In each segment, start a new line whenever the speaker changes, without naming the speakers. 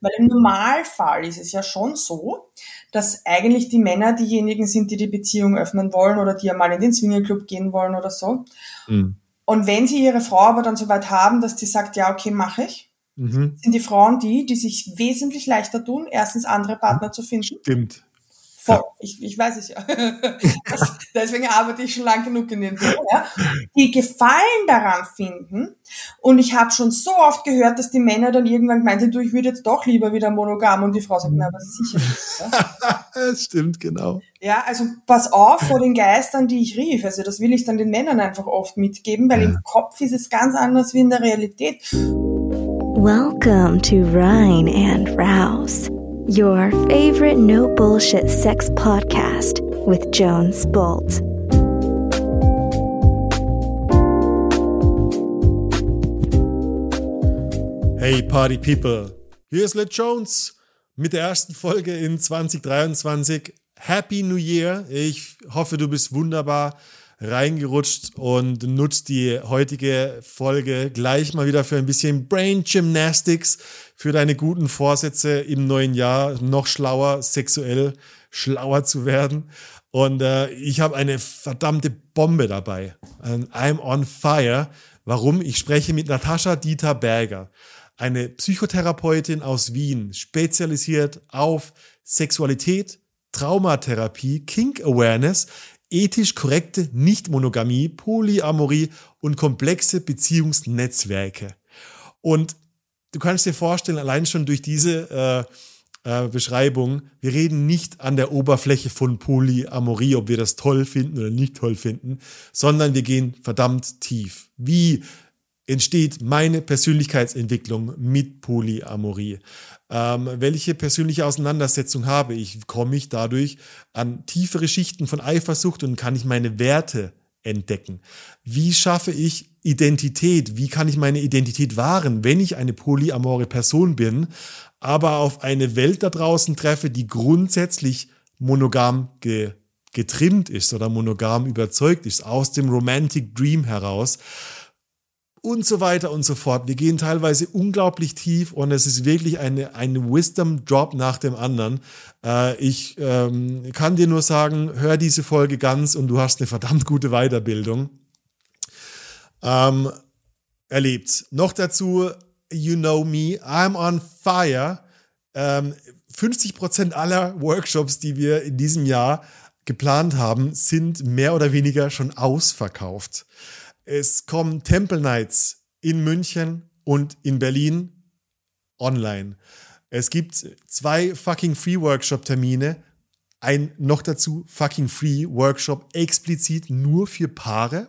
Weil im Normalfall ist es ja schon so, dass eigentlich die Männer diejenigen sind, die die Beziehung öffnen wollen oder die ja mal in den Swingerclub gehen wollen oder so. Mhm. Und wenn sie ihre Frau aber dann so weit haben, dass die sagt, ja, okay, mache ich, mhm. sind die Frauen die, die sich wesentlich leichter tun, erstens andere Partner zu finden.
Stimmt.
Voll. Ich, ich weiß es ja. Das, deswegen arbeite ich schon lang genug in den Dingen, ja. Die Gefallen daran finden. Und ich habe schon so oft gehört, dass die Männer dann irgendwann meinten, du, ich würde jetzt doch lieber wieder monogam. Und die Frau sagt, na, aber sicher nicht.
Ja? das stimmt, genau.
Ja, also pass auf vor den Geistern, die ich rief. Also das will ich dann den Männern einfach oft mitgeben, weil ja. im Kopf ist es ganz anders wie in der Realität.
Welcome to Rhine and Rouse. Your favorite no bullshit sex podcast with Jones Bolt.
Hey Party People, hier ist Let Jones mit der ersten Folge in 2023. Happy New Year. Ich hoffe, du bist wunderbar reingerutscht und nutzt die heutige Folge gleich mal wieder für ein bisschen Brain Gymnastics, für deine guten Vorsätze im neuen Jahr, noch schlauer, sexuell schlauer zu werden. Und äh, ich habe eine verdammte Bombe dabei. I'm on fire. Warum? Ich spreche mit Natascha Dieter Berger, eine Psychotherapeutin aus Wien, spezialisiert auf Sexualität, Traumatherapie, Kink Awareness ethisch korrekte Nichtmonogamie, Polyamorie und komplexe Beziehungsnetzwerke. Und du kannst dir vorstellen, allein schon durch diese äh, äh, Beschreibung, wir reden nicht an der Oberfläche von Polyamorie, ob wir das toll finden oder nicht toll finden, sondern wir gehen verdammt tief. Wie entsteht meine Persönlichkeitsentwicklung mit Polyamorie? ähm, welche persönliche Auseinandersetzung habe ich? Komme ich dadurch an tiefere Schichten von Eifersucht und kann ich meine Werte entdecken? Wie schaffe ich Identität? Wie kann ich meine Identität wahren, wenn ich eine polyamore Person bin, aber auf eine Welt da draußen treffe, die grundsätzlich monogam ge getrimmt ist oder monogam überzeugt ist, aus dem Romantic Dream heraus? Und so weiter und so fort. Wir gehen teilweise unglaublich tief und es ist wirklich eine, ein Wisdom-Drop nach dem anderen. Äh, ich ähm, kann dir nur sagen, hör diese Folge ganz und du hast eine verdammt gute Weiterbildung ähm, erlebt. Noch dazu, you know me, I'm on fire. Ähm, 50% aller Workshops, die wir in diesem Jahr geplant haben, sind mehr oder weniger schon ausverkauft. Es kommen Temple Nights in München und in Berlin online. Es gibt zwei fucking Free Workshop Termine. Ein noch dazu fucking Free Workshop explizit nur für Paare.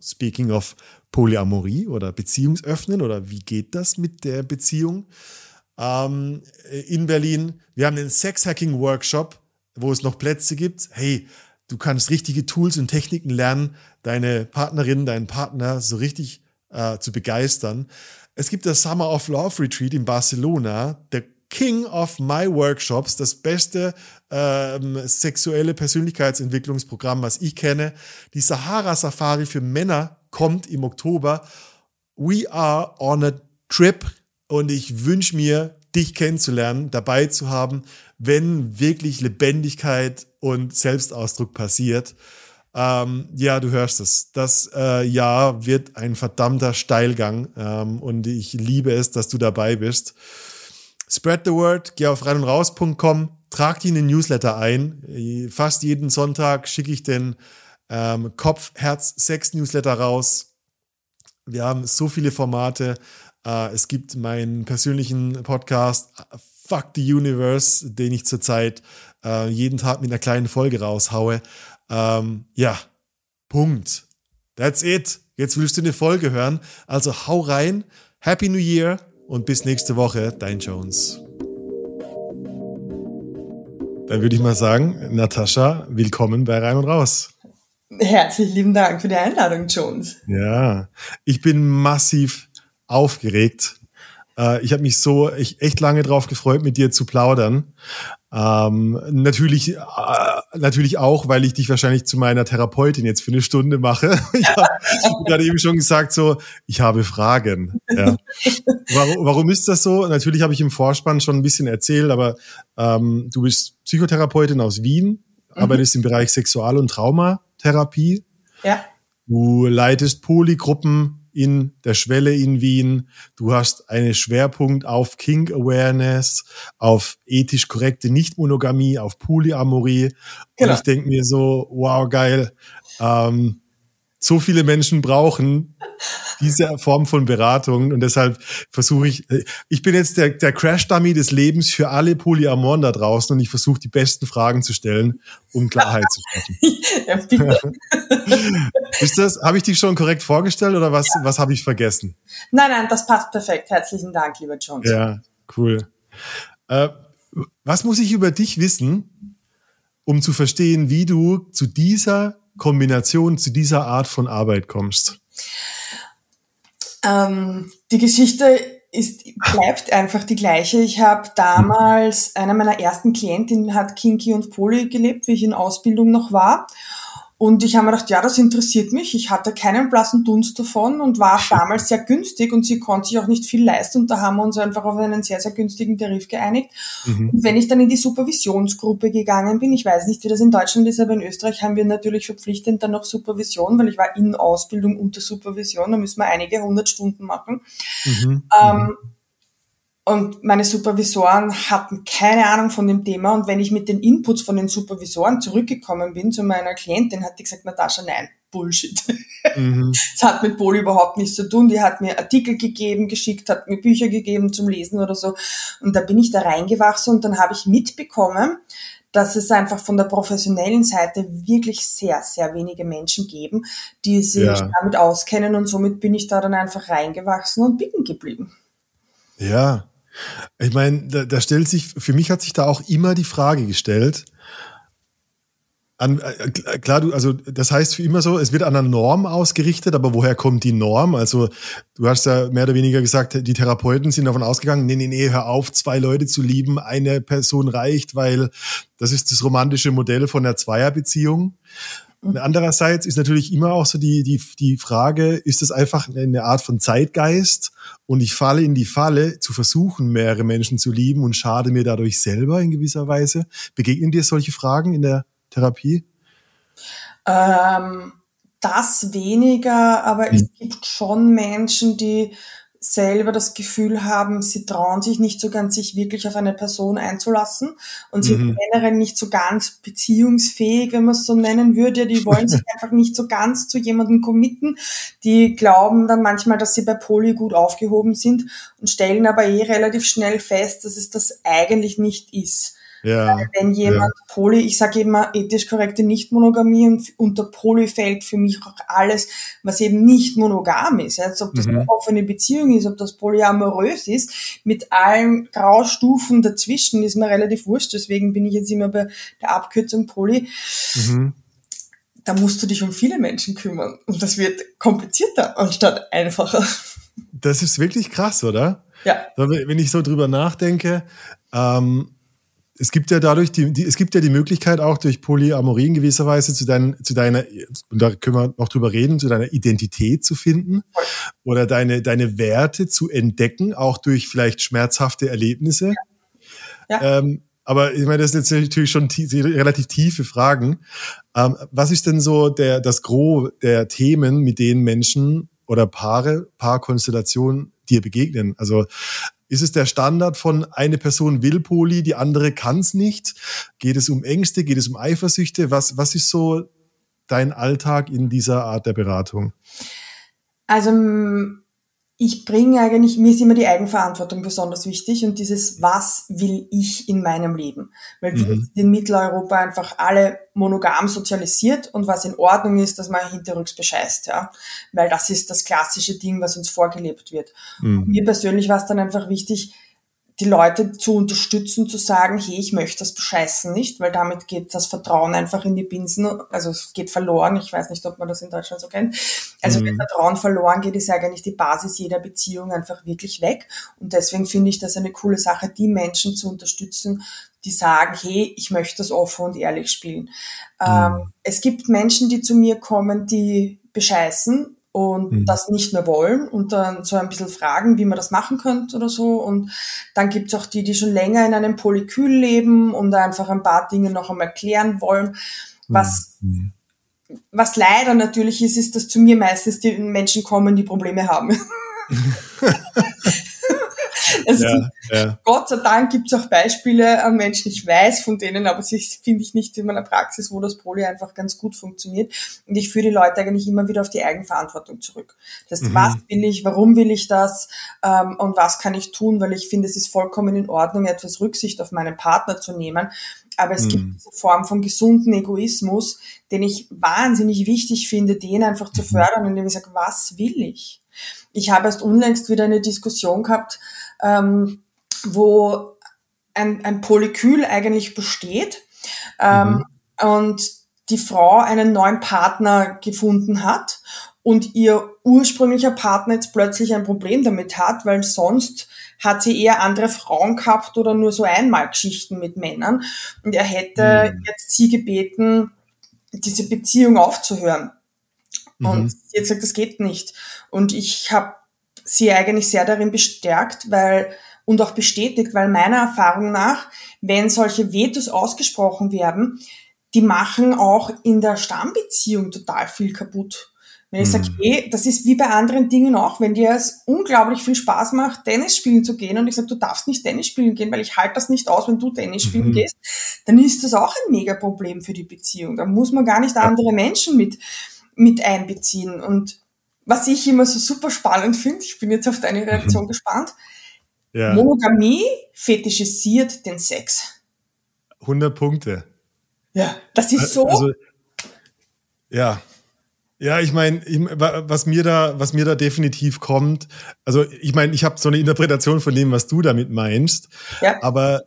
Speaking of Polyamorie oder Beziehungsöffnen oder wie geht das mit der Beziehung? Ähm, in Berlin. Wir haben Sex Hacking Workshop, wo es noch Plätze gibt. Hey, Du kannst richtige Tools und Techniken lernen, deine Partnerin, deinen Partner so richtig äh, zu begeistern. Es gibt das Summer of Love Retreat in Barcelona, der King of My Workshops, das beste ähm, sexuelle Persönlichkeitsentwicklungsprogramm, was ich kenne. Die Sahara Safari für Männer kommt im Oktober. We are on a trip und ich wünsche mir, dich kennenzulernen, dabei zu haben, wenn wirklich Lebendigkeit und Selbstausdruck passiert. Ähm, ja, du hörst es. Das äh, Jahr wird ein verdammter Steilgang ähm, und ich liebe es, dass du dabei bist. Spread the word, geh auf reinundraus.com, trag dich in den Newsletter ein. Fast jeden Sonntag schicke ich den ähm, Kopf, Herz, Sex Newsletter raus. Wir haben so viele Formate. Äh, es gibt meinen persönlichen Podcast Fuck the Universe, den ich zurzeit äh, jeden Tag mit einer kleinen Folge raushaue. Ähm, ja, Punkt. That's it. Jetzt willst du eine Folge hören. Also hau rein. Happy New Year und bis nächste Woche. Dein Jones. Dann würde ich mal sagen, Natascha, willkommen bei Rein und Raus.
Herzlichen lieben Dank für die Einladung, Jones.
Ja, ich bin massiv aufgeregt. Äh, ich habe mich so echt lange drauf gefreut, mit dir zu plaudern. Ähm, natürlich äh, natürlich auch, weil ich dich wahrscheinlich zu meiner Therapeutin jetzt für eine Stunde mache. Ich habe gerade eben schon gesagt, so, ich habe Fragen. Ja. Warum, warum ist das so? Natürlich habe ich im Vorspann schon ein bisschen erzählt, aber ähm, du bist Psychotherapeutin aus Wien, mhm. arbeitest im Bereich Sexual- und Traumatherapie.
Ja.
Du leitest Polygruppen in der Schwelle in Wien. Du hast einen Schwerpunkt auf King Awareness, auf ethisch korrekte Nichtmonogamie, auf Polyamorie. Genau. Und ich denke mir so, wow, geil. Ähm, so viele Menschen brauchen diese Form von Beratung und deshalb versuche ich, ich bin jetzt der, der Crash-Dummy des Lebens für alle Polyamoren da draußen und ich versuche die besten Fragen zu stellen, um Klarheit zu schaffen. Ist das, habe ich dich schon korrekt vorgestellt oder was, ja. was habe ich vergessen?
Nein, nein, das passt perfekt. Herzlichen Dank, lieber John.
Ja, cool. Äh, was muss ich über dich wissen, um zu verstehen, wie du zu dieser Kombination, zu dieser Art von Arbeit kommst?
Ähm, die Geschichte ist, bleibt einfach die gleiche. Ich habe damals, einer meiner ersten Klientinnen hat Kinky und Poly gelebt, wie ich in Ausbildung noch war. Und ich habe mir gedacht, ja, das interessiert mich. Ich hatte keinen blassen Dunst davon und war damals sehr günstig und sie konnte sich auch nicht viel leisten. Und da haben wir uns einfach auf einen sehr, sehr günstigen Tarif geeinigt. Mhm. Und wenn ich dann in die Supervisionsgruppe gegangen bin, ich weiß nicht, wie das in Deutschland ist, aber in Österreich haben wir natürlich verpflichtend dann noch Supervision, weil ich war in Ausbildung unter Supervision, da müssen wir einige hundert Stunden machen. Mhm. Ähm, mhm. Und meine Supervisoren hatten keine Ahnung von dem Thema. Und wenn ich mit den Inputs von den Supervisoren zurückgekommen bin zu meiner Klientin, hat die gesagt, Natascha, nein, Bullshit. Mhm. Das hat mit Poli überhaupt nichts zu tun. Die hat mir Artikel gegeben, geschickt, hat mir Bücher gegeben zum Lesen oder so. Und da bin ich da reingewachsen und dann habe ich mitbekommen, dass es einfach von der professionellen Seite wirklich sehr, sehr wenige Menschen geben, die sich ja. damit auskennen und somit bin ich da dann einfach reingewachsen und bieten geblieben.
Ja, ich meine, da, da stellt sich, für mich hat sich da auch immer die Frage gestellt, an, äh, klar, du, also das heißt für immer so, es wird an einer Norm ausgerichtet, aber woher kommt die Norm? Also du hast ja mehr oder weniger gesagt, die Therapeuten sind davon ausgegangen, nee, nee, nee, hör auf, zwei Leute zu lieben, eine Person reicht, weil das ist das romantische Modell von der Zweierbeziehung. Und andererseits ist natürlich immer auch so die, die, die Frage, ist das einfach eine Art von Zeitgeist und ich falle in die Falle, zu versuchen, mehrere Menschen zu lieben und schade mir dadurch selber in gewisser Weise? Begegnen dir solche Fragen in der Therapie?
Ähm, das weniger, aber hm. es gibt schon Menschen, die selber das Gefühl haben, sie trauen sich nicht so ganz, sich wirklich auf eine Person einzulassen und sind mhm. generell nicht so ganz beziehungsfähig, wenn man es so nennen würde. Die wollen sich einfach nicht so ganz zu jemandem committen. Die glauben dann manchmal, dass sie bei Poli gut aufgehoben sind und stellen aber eh relativ schnell fest, dass es das eigentlich nicht ist. Ja, wenn jemand ja. Poly, ich sage immer ethisch korrekte Nichtmonogamie und unter Poly fällt für mich auch alles, was eben nicht monogam ist. Also ob das mhm. eine offene Beziehung ist, ob das polyamorös ist, mit allen Graustufen dazwischen ist mir relativ wurscht. Deswegen bin ich jetzt immer bei der Abkürzung Poly. Mhm. Da musst du dich um viele Menschen kümmern und das wird komplizierter anstatt einfacher.
Das ist wirklich krass, oder?
Ja.
Wenn ich so drüber nachdenke, ähm, es gibt ja dadurch die, die, es gibt ja die Möglichkeit auch durch Polyamorie in gewisser Weise zu, dein, zu deiner, und da können wir noch drüber reden, zu deiner Identität zu finden oder deine, deine Werte zu entdecken, auch durch vielleicht schmerzhafte Erlebnisse. Ja. ja. Ähm, aber ich meine, das sind jetzt natürlich schon relativ tiefe Fragen. Ähm, was ist denn so der, das Gros der Themen, mit denen Menschen oder Paare, Paarkonstellationen dir begegnen? Also ist es der Standard von eine Person will Poli, die andere kann es nicht? Geht es um Ängste? Geht es um Eifersüchte? Was, was ist so dein Alltag in dieser Art der Beratung?
Also ich bringe eigentlich, mir ist immer die Eigenverantwortung besonders wichtig und dieses, was will ich in meinem Leben? Weil wir mhm. sind in Mitteleuropa einfach alle monogam sozialisiert und was in Ordnung ist, dass man hinterrücks bescheißt, ja. Weil das ist das klassische Ding, was uns vorgelebt wird. Mhm. Mir persönlich war es dann einfach wichtig, die Leute zu unterstützen, zu sagen, hey, ich möchte das bescheißen nicht, weil damit geht das Vertrauen einfach in die Binsen, also es geht verloren. Ich weiß nicht, ob man das in Deutschland so kennt. Also mhm. wenn Vertrauen verloren geht, ist eigentlich die Basis jeder Beziehung einfach wirklich weg. Und deswegen finde ich das eine coole Sache, die Menschen zu unterstützen, die sagen, hey, ich möchte das offen und ehrlich spielen. Mhm. Ähm, es gibt Menschen, die zu mir kommen, die bescheißen und mhm. das nicht mehr wollen und dann so ein bisschen fragen, wie man das machen könnte oder so. Und dann gibt's auch die, die schon länger in einem Polykül leben und einfach ein paar Dinge noch einmal klären wollen. Was, mhm. was leider natürlich ist, ist, dass zu mir meistens die Menschen kommen, die Probleme haben. Also ja, ja. Gott sei Dank gibt es auch Beispiele an Menschen, ich weiß von denen, aber sie finde ich nicht in meiner Praxis, wo das Poly einfach ganz gut funktioniert. Und ich führe die Leute eigentlich immer wieder auf die Eigenverantwortung zurück. Das heißt, mhm. was will ich, warum will ich das ähm, und was kann ich tun, weil ich finde, es ist vollkommen in Ordnung, etwas Rücksicht auf meinen Partner zu nehmen. Aber es mhm. gibt diese Form von gesunden Egoismus, den ich wahnsinnig wichtig finde, den einfach zu mhm. fördern, indem ich sage, was will ich? Ich habe erst unlängst wieder eine Diskussion gehabt, ähm, wo ein, ein Polykül eigentlich besteht ähm, mhm. und die Frau einen neuen Partner gefunden hat und ihr ursprünglicher Partner jetzt plötzlich ein Problem damit hat, weil sonst hat sie eher andere Frauen gehabt oder nur so Einmalgeschichten mit Männern. Und er hätte mhm. jetzt sie gebeten, diese Beziehung aufzuhören. Und mhm. sie hat gesagt, das geht nicht. Und ich habe sie eigentlich sehr darin bestärkt, weil und auch bestätigt, weil meiner Erfahrung nach, wenn solche Vetos ausgesprochen werden, die machen auch in der Stammbeziehung total viel kaputt. Wenn ich mhm. sage, hey, das ist wie bei anderen Dingen auch, wenn dir es unglaublich viel Spaß macht, Tennis spielen zu gehen und ich sage, du darfst nicht Tennis spielen gehen, weil ich halte das nicht aus, wenn du Tennis spielen mhm. gehst, dann ist das auch ein mega Problem für die Beziehung. Da muss man gar nicht andere Menschen mit, mit einbeziehen. Und was ich immer so super spannend finde, ich bin jetzt auf deine Reaktion mhm. gespannt, ja. Monogamie fetischisiert den Sex.
100 Punkte.
Ja, das ist so. Also,
ja. Ja, ich meine, was mir da, was mir da definitiv kommt, also ich meine, ich habe so eine Interpretation von dem, was du damit meinst, ja. aber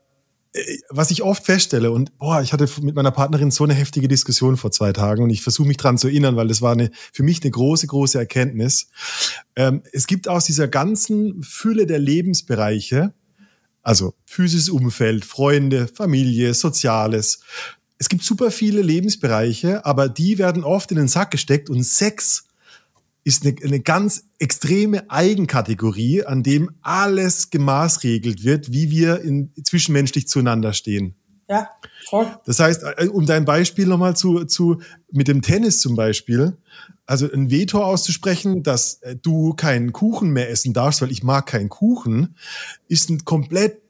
was ich oft feststelle und boah, ich hatte mit meiner Partnerin so eine heftige Diskussion vor zwei Tagen und ich versuche mich dran zu erinnern, weil das war eine für mich eine große große Erkenntnis. Ähm, es gibt aus dieser ganzen Fülle der Lebensbereiche, also physisches Umfeld, Freunde, Familie, Soziales. Es gibt super viele Lebensbereiche, aber die werden oft in den Sack gesteckt und Sex ist eine, eine ganz extreme Eigenkategorie, an dem alles gemaßregelt wird, wie wir in, zwischenmenschlich zueinander stehen.
Ja, voll.
Das heißt, äh, um dein Beispiel nochmal zu, zu, mit dem Tennis zum Beispiel, also ein Veto auszusprechen, dass äh, du keinen Kuchen mehr essen darfst, weil ich mag keinen Kuchen, ist ein komplett,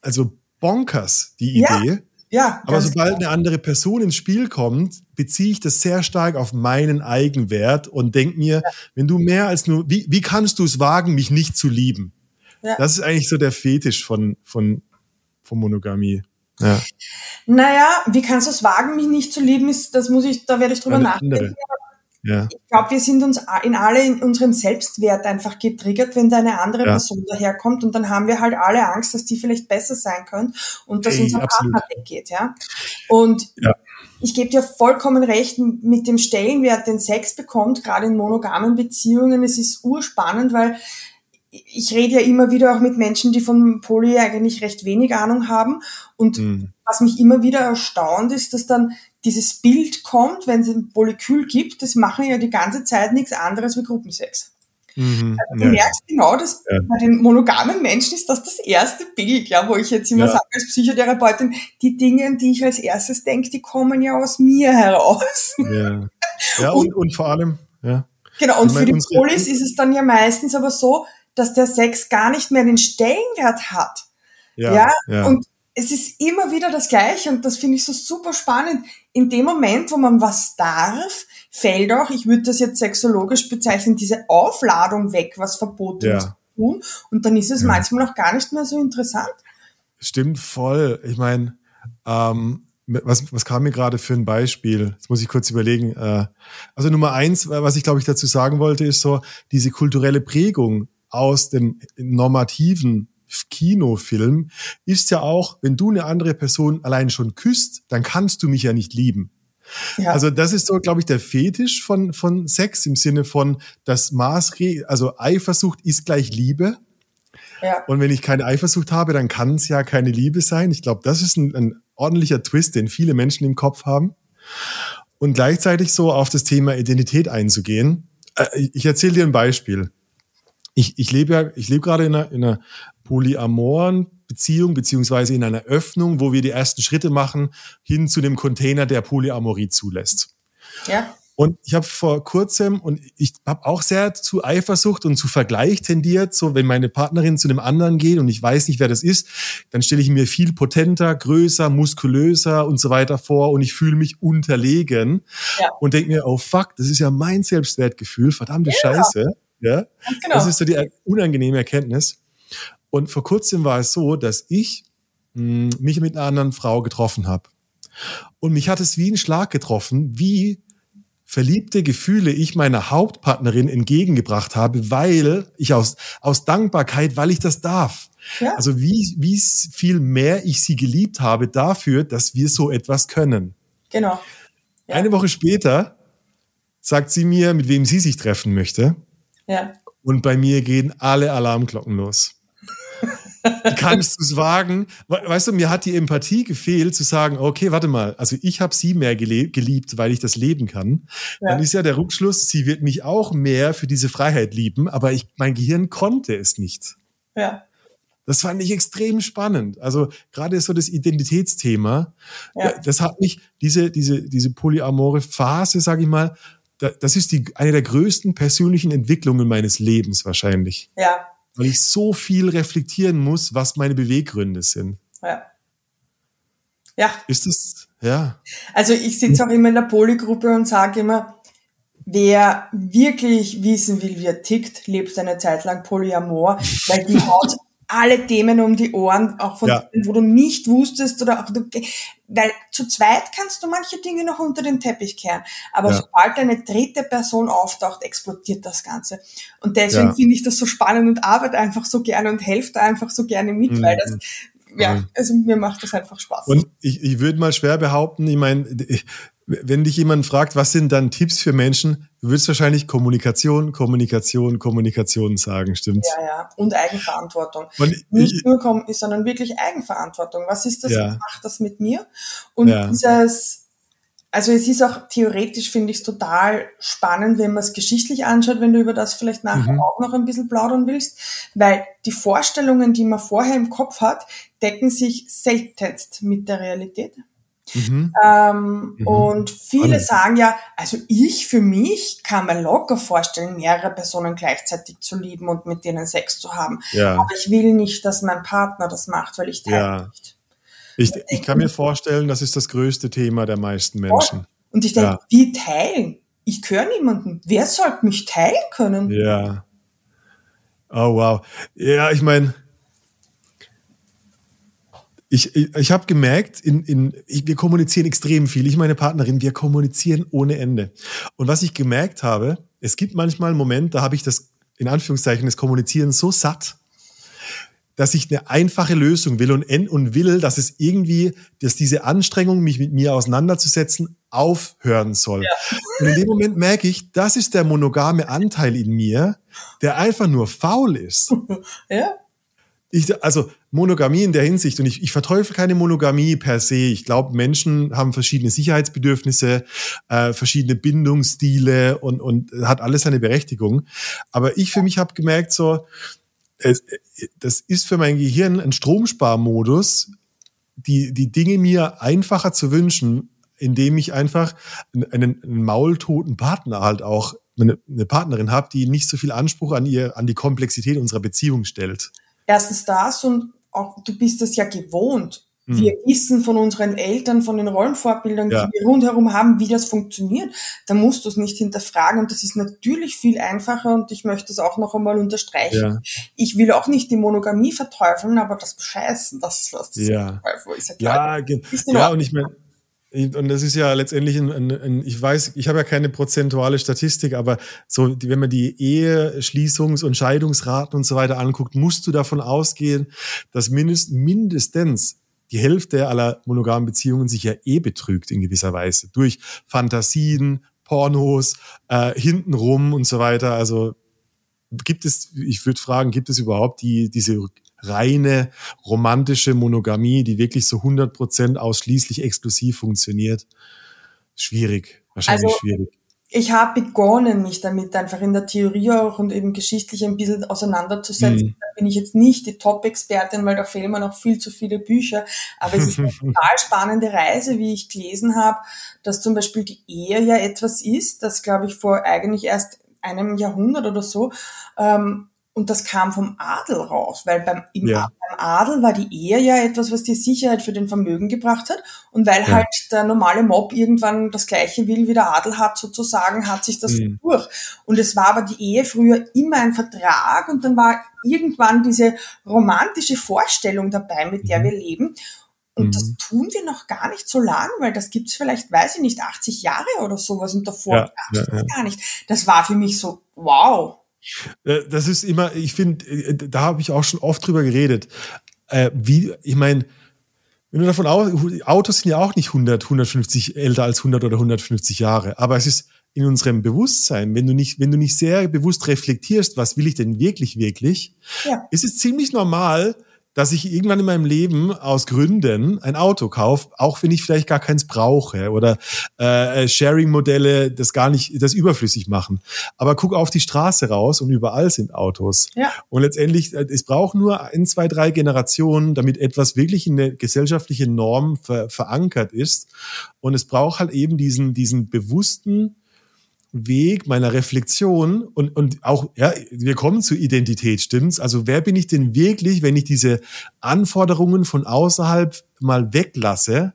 also bonkers, die Idee. Ja. Ja, aber sobald klar. eine andere Person ins Spiel kommt, beziehe ich das sehr stark auf meinen Eigenwert und denke mir, ja. wenn du mehr als nur, wie, wie kannst du es wagen, mich nicht zu lieben? Ja. Das ist eigentlich so der Fetisch von, von, von Monogamie. Ja.
Naja, wie kannst du es wagen, mich nicht zu lieben, ist, das muss ich, da werde ich drüber nachdenken. Ja. Ich glaube, wir sind uns in alle in unserem Selbstwert einfach getriggert, wenn da eine andere ja. Person daherkommt und dann haben wir halt alle Angst, dass die vielleicht besser sein können und dass Ey, unser absolut. Partner weggeht, ja. Und ja. ich gebe dir vollkommen recht mit dem Stellenwert, den Sex bekommt, gerade in monogamen Beziehungen. Es ist urspannend, weil ich rede ja immer wieder auch mit Menschen, die von Poly eigentlich recht wenig Ahnung haben. Und mhm. was mich immer wieder erstaunt, ist, dass dann dieses Bild kommt, wenn es ein Polykül gibt, das machen ja die ganze Zeit nichts anderes wie Gruppensex. Mhm, also du ja. merkst genau, dass ja. bei den monogamen Menschen ist das das erste Bild, ja, wo ich jetzt immer ja. sage als Psychotherapeutin, die Dinge, die ich als erstes denke, die kommen ja aus mir heraus.
Ja, ja und, und, und vor allem, ja.
Genau, und ich für die Polis ist es dann ja meistens aber so, dass der Sex gar nicht mehr den Stellenwert hat. Ja? ja. und es ist immer wieder das Gleiche und das finde ich so super spannend. In dem Moment, wo man was darf, fällt auch, ich würde das jetzt sexologisch bezeichnen, diese Aufladung weg, was verboten ja. zu tun. Und dann ist es ja. manchmal auch gar nicht mehr so interessant.
Stimmt voll. Ich meine, ähm, was, was kam mir gerade für ein Beispiel? Jetzt muss ich kurz überlegen. Äh, also Nummer eins, was ich glaube ich dazu sagen wollte, ist so diese kulturelle Prägung aus dem normativen Kinofilm ist ja auch, wenn du eine andere Person allein schon küsst, dann kannst du mich ja nicht lieben. Ja. Also das ist so, glaube ich, der Fetisch von, von Sex im Sinne von, das Maß, also Eifersucht ist gleich Liebe. Ja. Und wenn ich keine Eifersucht habe, dann kann es ja keine Liebe sein. Ich glaube, das ist ein, ein ordentlicher Twist, den viele Menschen im Kopf haben. Und gleichzeitig so auf das Thema Identität einzugehen. Äh, ich erzähle dir ein Beispiel. Ich, ich lebe ja, ich lebe gerade in einer, in einer polyamoren Beziehung beziehungsweise in einer Öffnung, wo wir die ersten Schritte machen hin zu dem Container, der Polyamorie zulässt. Ja. Und ich habe vor kurzem, und ich habe auch sehr zu Eifersucht und zu Vergleich tendiert, so wenn meine Partnerin zu einem anderen geht und ich weiß nicht, wer das ist, dann stelle ich mir viel potenter, größer, muskulöser und so weiter vor und ich fühle mich unterlegen ja. und denke mir, oh fuck, das ist ja mein Selbstwertgefühl, verdammte ja. Scheiße. Ja? Genau. Das ist so die unangenehme Erkenntnis. Und vor kurzem war es so, dass ich mh, hm, mich mit einer anderen Frau getroffen habe. Und mich hat es wie ein Schlag getroffen, wie verliebte Gefühle ich meiner Hauptpartnerin entgegengebracht habe, weil ich aus, aus Dankbarkeit, weil ich das darf. Ja. Also wie, wie viel mehr ich sie geliebt habe dafür, dass wir so etwas können.
Genau.
Ja. Eine Woche später sagt sie mir, mit wem sie sich treffen möchte.
Ja.
Und bei mir gehen alle Alarmglocken los. Wie kannst du es wagen? Weißt du, mir hat die Empathie gefehlt, zu sagen, okay, warte mal, also ich habe sie mehr geliebt, weil ich das leben kann. Ja. Dann ist ja der Rückschluss, sie wird mich auch mehr für diese Freiheit lieben, aber ich, mein Gehirn konnte es nicht.
Ja.
Das fand ich extrem spannend. Also gerade so das Identitätsthema, ja. das hat mich, diese, diese, diese polyamore Phase, sage ich mal, das ist die, eine der größten persönlichen Entwicklungen meines Lebens wahrscheinlich.
Ja,
weil ich so viel reflektieren muss, was meine Beweggründe sind.
Ja. Ja.
Ist es, ja.
Also ich sitze auch immer in der Polygruppe und sage immer, wer wirklich wissen will, wie er tickt, lebt eine Zeit lang Polyamor, weil die haut alle Themen um die Ohren, auch von ja. denen, wo du nicht wusstest oder auch du, weil zu zweit kannst du manche Dinge noch unter den Teppich kehren, aber ja. sobald eine dritte Person auftaucht, explodiert das Ganze. Und deswegen ja. finde ich das so spannend und arbeite einfach so gerne und helfe da einfach so gerne mit, mhm. weil das ja, also mir macht das einfach Spaß.
Und ich, ich würde mal schwer behaupten, ich meine, wenn dich jemand fragt, was sind dann Tipps für Menschen, du würdest wahrscheinlich Kommunikation, Kommunikation, Kommunikation sagen, stimmt's?
Ja, ja. Und Eigenverantwortung. Und Nicht ich, nur, sondern wirklich Eigenverantwortung. Was ist das? Ja. Was macht das mit mir? Und ja. dieses, also es ist auch theoretisch, finde ich es total spannend, wenn man es geschichtlich anschaut, wenn du über das vielleicht nachher mhm. auch noch ein bisschen plaudern willst, weil die Vorstellungen, die man vorher im Kopf hat, decken sich seltenst mit der Realität. Mhm. Ähm, mhm. Und viele sagen ja, also ich für mich kann mir locker vorstellen, mehrere Personen gleichzeitig zu lieben und mit denen Sex zu haben. Ja. Aber ich will nicht, dass mein Partner das macht, weil ich teile ja. nicht.
Ich, ich kann mir vorstellen, das ist das größte Thema der meisten Menschen.
Und ich denke, ja. wie teilen? Ich höre niemanden. Wer sollte mich teilen können?
Ja. Oh wow. Ja, ich meine, ich, ich, ich habe gemerkt, in, in, ich, wir kommunizieren extrem viel. Ich meine Partnerin, wir kommunizieren ohne Ende. Und was ich gemerkt habe, es gibt manchmal einen Moment, da habe ich das, in Anführungszeichen, das Kommunizieren so satt, dass ich eine einfache Lösung will und, und will, dass es irgendwie, dass diese Anstrengung, mich mit mir auseinanderzusetzen, aufhören soll. Ja. Und in dem Moment merke ich, das ist der monogame Anteil in mir, der einfach nur faul ist.
Ja.
Ich, also Monogamie in der Hinsicht, und ich, ich verteufel keine Monogamie per se. Ich glaube, Menschen haben verschiedene Sicherheitsbedürfnisse, äh, verschiedene Bindungsstile und, und hat alles seine Berechtigung. Aber ich für mich habe gemerkt, so, es, das ist für mein Gehirn ein Stromsparmodus, die, die Dinge mir einfacher zu wünschen, indem ich einfach einen, einen maultoten Partner halt auch, eine, eine Partnerin habe, die nicht so viel Anspruch an ihr, an die Komplexität unserer Beziehung stellt
erstens das und auch du bist das ja gewohnt. Mhm. Wir wissen von unseren Eltern, von den Rollenvorbildern, ja. die wir rundherum haben, wie das funktioniert. Da musst du es nicht hinterfragen und das ist natürlich viel einfacher und ich möchte es auch noch einmal unterstreichen. Ja. Ich will auch nicht die Monogamie verteufeln, aber das Bescheißen, das ist was das
ja. ist. Ja, ja und ich meine, und das ist ja letztendlich ein, ein, ein ich weiß, ich habe ja keine prozentuale Statistik, aber so, wenn man die Eheschließungs- und Scheidungsraten und so weiter anguckt, musst du davon ausgehen, dass mindest, mindestens die Hälfte aller monogamen Beziehungen sich ja eh betrügt in gewisser Weise durch Fantasien, Pornos, äh, hintenrum und so weiter. Also gibt es, ich würde fragen, gibt es überhaupt die, diese reine romantische Monogamie, die wirklich so 100 Prozent ausschließlich exklusiv funktioniert? Schwierig, wahrscheinlich also, schwierig.
Ich habe begonnen, mich damit einfach in der Theorie auch und eben geschichtlich ein bisschen auseinanderzusetzen. Mhm. Da bin ich jetzt nicht die Top-Expertin, weil da fehlen mir noch viel zu viele Bücher. Aber es ist eine total spannende Reise, wie ich gelesen habe, dass zum Beispiel die Ehe ja etwas ist, das glaube ich vor eigentlich erst einem Jahrhundert oder so ähm, und das kam vom Adel raus, weil beim, im, ja. beim Adel war die Ehe ja etwas, was die Sicherheit für den Vermögen gebracht hat. Und weil ja. halt der normale Mob irgendwann das Gleiche will, wie der Adel hat, sozusagen, hat sich das mhm. durch. Und es war aber die Ehe früher immer ein Vertrag und dann war irgendwann diese romantische Vorstellung dabei, mit der mhm. wir leben. Und mhm. das tun wir noch gar nicht so lang, weil das gibt's vielleicht, weiß ich nicht, 80 Jahre oder sowas und davor ja, ja, ja. gar nicht. Das war für mich so, wow.
Äh, das ist immer, ich finde, äh, da habe ich auch schon oft drüber geredet. Äh, wie, ich meine, wenn du davon aus, Autos sind ja auch nicht 100, 150 älter als 100 oder 150 Jahre, aber es ist in unserem Bewusstsein, wenn du nicht, wenn du nicht sehr bewusst reflektierst, was will ich denn wirklich, wirklich, ja. ist es ziemlich normal, dass ich irgendwann in meinem Leben aus Gründen ein Auto kaufe, auch wenn ich vielleicht gar keins brauche oder äh, Sharing-Modelle das gar nicht, das überflüssig machen. Aber guck auf die Straße raus und überall sind Autos. Ja. Und letztendlich, äh, es braucht nur ein, zwei, drei Generationen, damit etwas wirklich in der gesellschaftlichen Norm ver verankert ist. Und es braucht halt eben diesen, diesen bewussten Weg meiner Reflexion und, und auch, ja, wir kommen zur Identität, stimmt's? Also wer bin ich denn wirklich, wenn ich diese Anforderungen von außerhalb mal weglasse?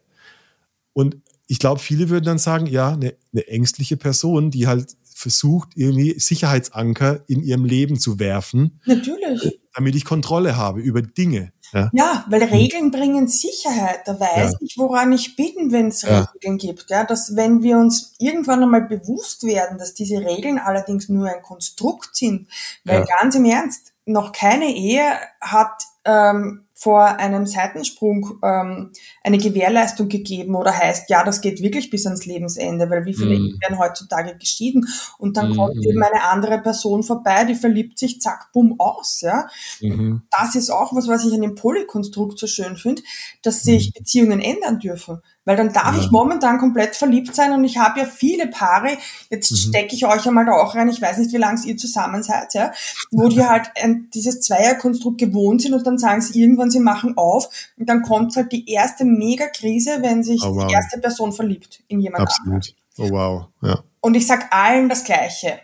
Und ich glaube, viele würden dann sagen, ja, eine, eine ängstliche Person, die halt versucht, irgendwie Sicherheitsanker in ihrem Leben zu werfen.
Natürlich.
Damit ich Kontrolle habe über Dinge.
Ja, ja weil. Regeln bringen Sicherheit. Da weiß ja. ich, woran ich bin, wenn es ja. Regeln gibt. Ja, dass wenn wir uns irgendwann einmal bewusst werden, dass diese Regeln allerdings nur ein Konstrukt sind, weil ganz im Ernst, noch keine Ehe hat ähm, vor einem Seitensprung ähm, eine Gewährleistung gegeben oder heißt, ja, das geht wirklich bis ans Lebensende, weil wie viele mm. werden heutzutage geschieden und dann mm. kommt eben eine andere Person vorbei, die verliebt sich, zack, bumm, aus, ja. Mm. Das ist auch was, was ich an dem Polykonstrukt so schön finde, dass sich mhm. Beziehungen ändern dürfen. Weil dann darf ja. ich momentan komplett verliebt sein und ich habe ja viele Paare, jetzt mhm. stecke ich euch einmal da auch rein, ich weiß nicht, wie lange ihr zusammen seid, ja, wo die halt ein, dieses Zweierkonstrukt gewohnt sind und dann sagen sie irgendwann, sie machen auf und dann kommt halt die erste Mega-Krise, wenn sich oh, wow. die erste Person verliebt in jemand
Absolut. Oh wow, ja.
Und ich sag allen das Gleiche.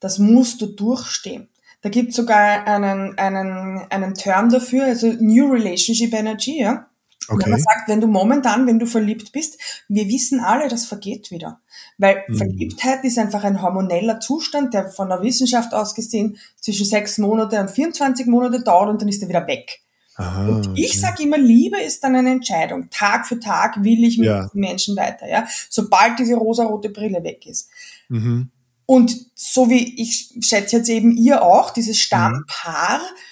Das musst du durchstehen. Da gibt sogar einen, einen, einen Term dafür, also New Relationship Energy, ja. Okay. Und man sagt, wenn du momentan, wenn du verliebt bist, wir wissen alle, das vergeht wieder. Weil mhm. Verliebtheit ist einfach ein hormoneller Zustand, der von der Wissenschaft aus gesehen zwischen sechs Monate und 24 Monate dauert und dann ist er wieder weg. Aha, und ich okay. sage immer, Liebe ist dann eine Entscheidung. Tag für Tag will ich mit ja. Menschen weiter, ja. Sobald diese rosarote Brille weg ist. Mhm. Und so wie ich schätze jetzt eben ihr auch, dieses mhm. Stammpaar, mhm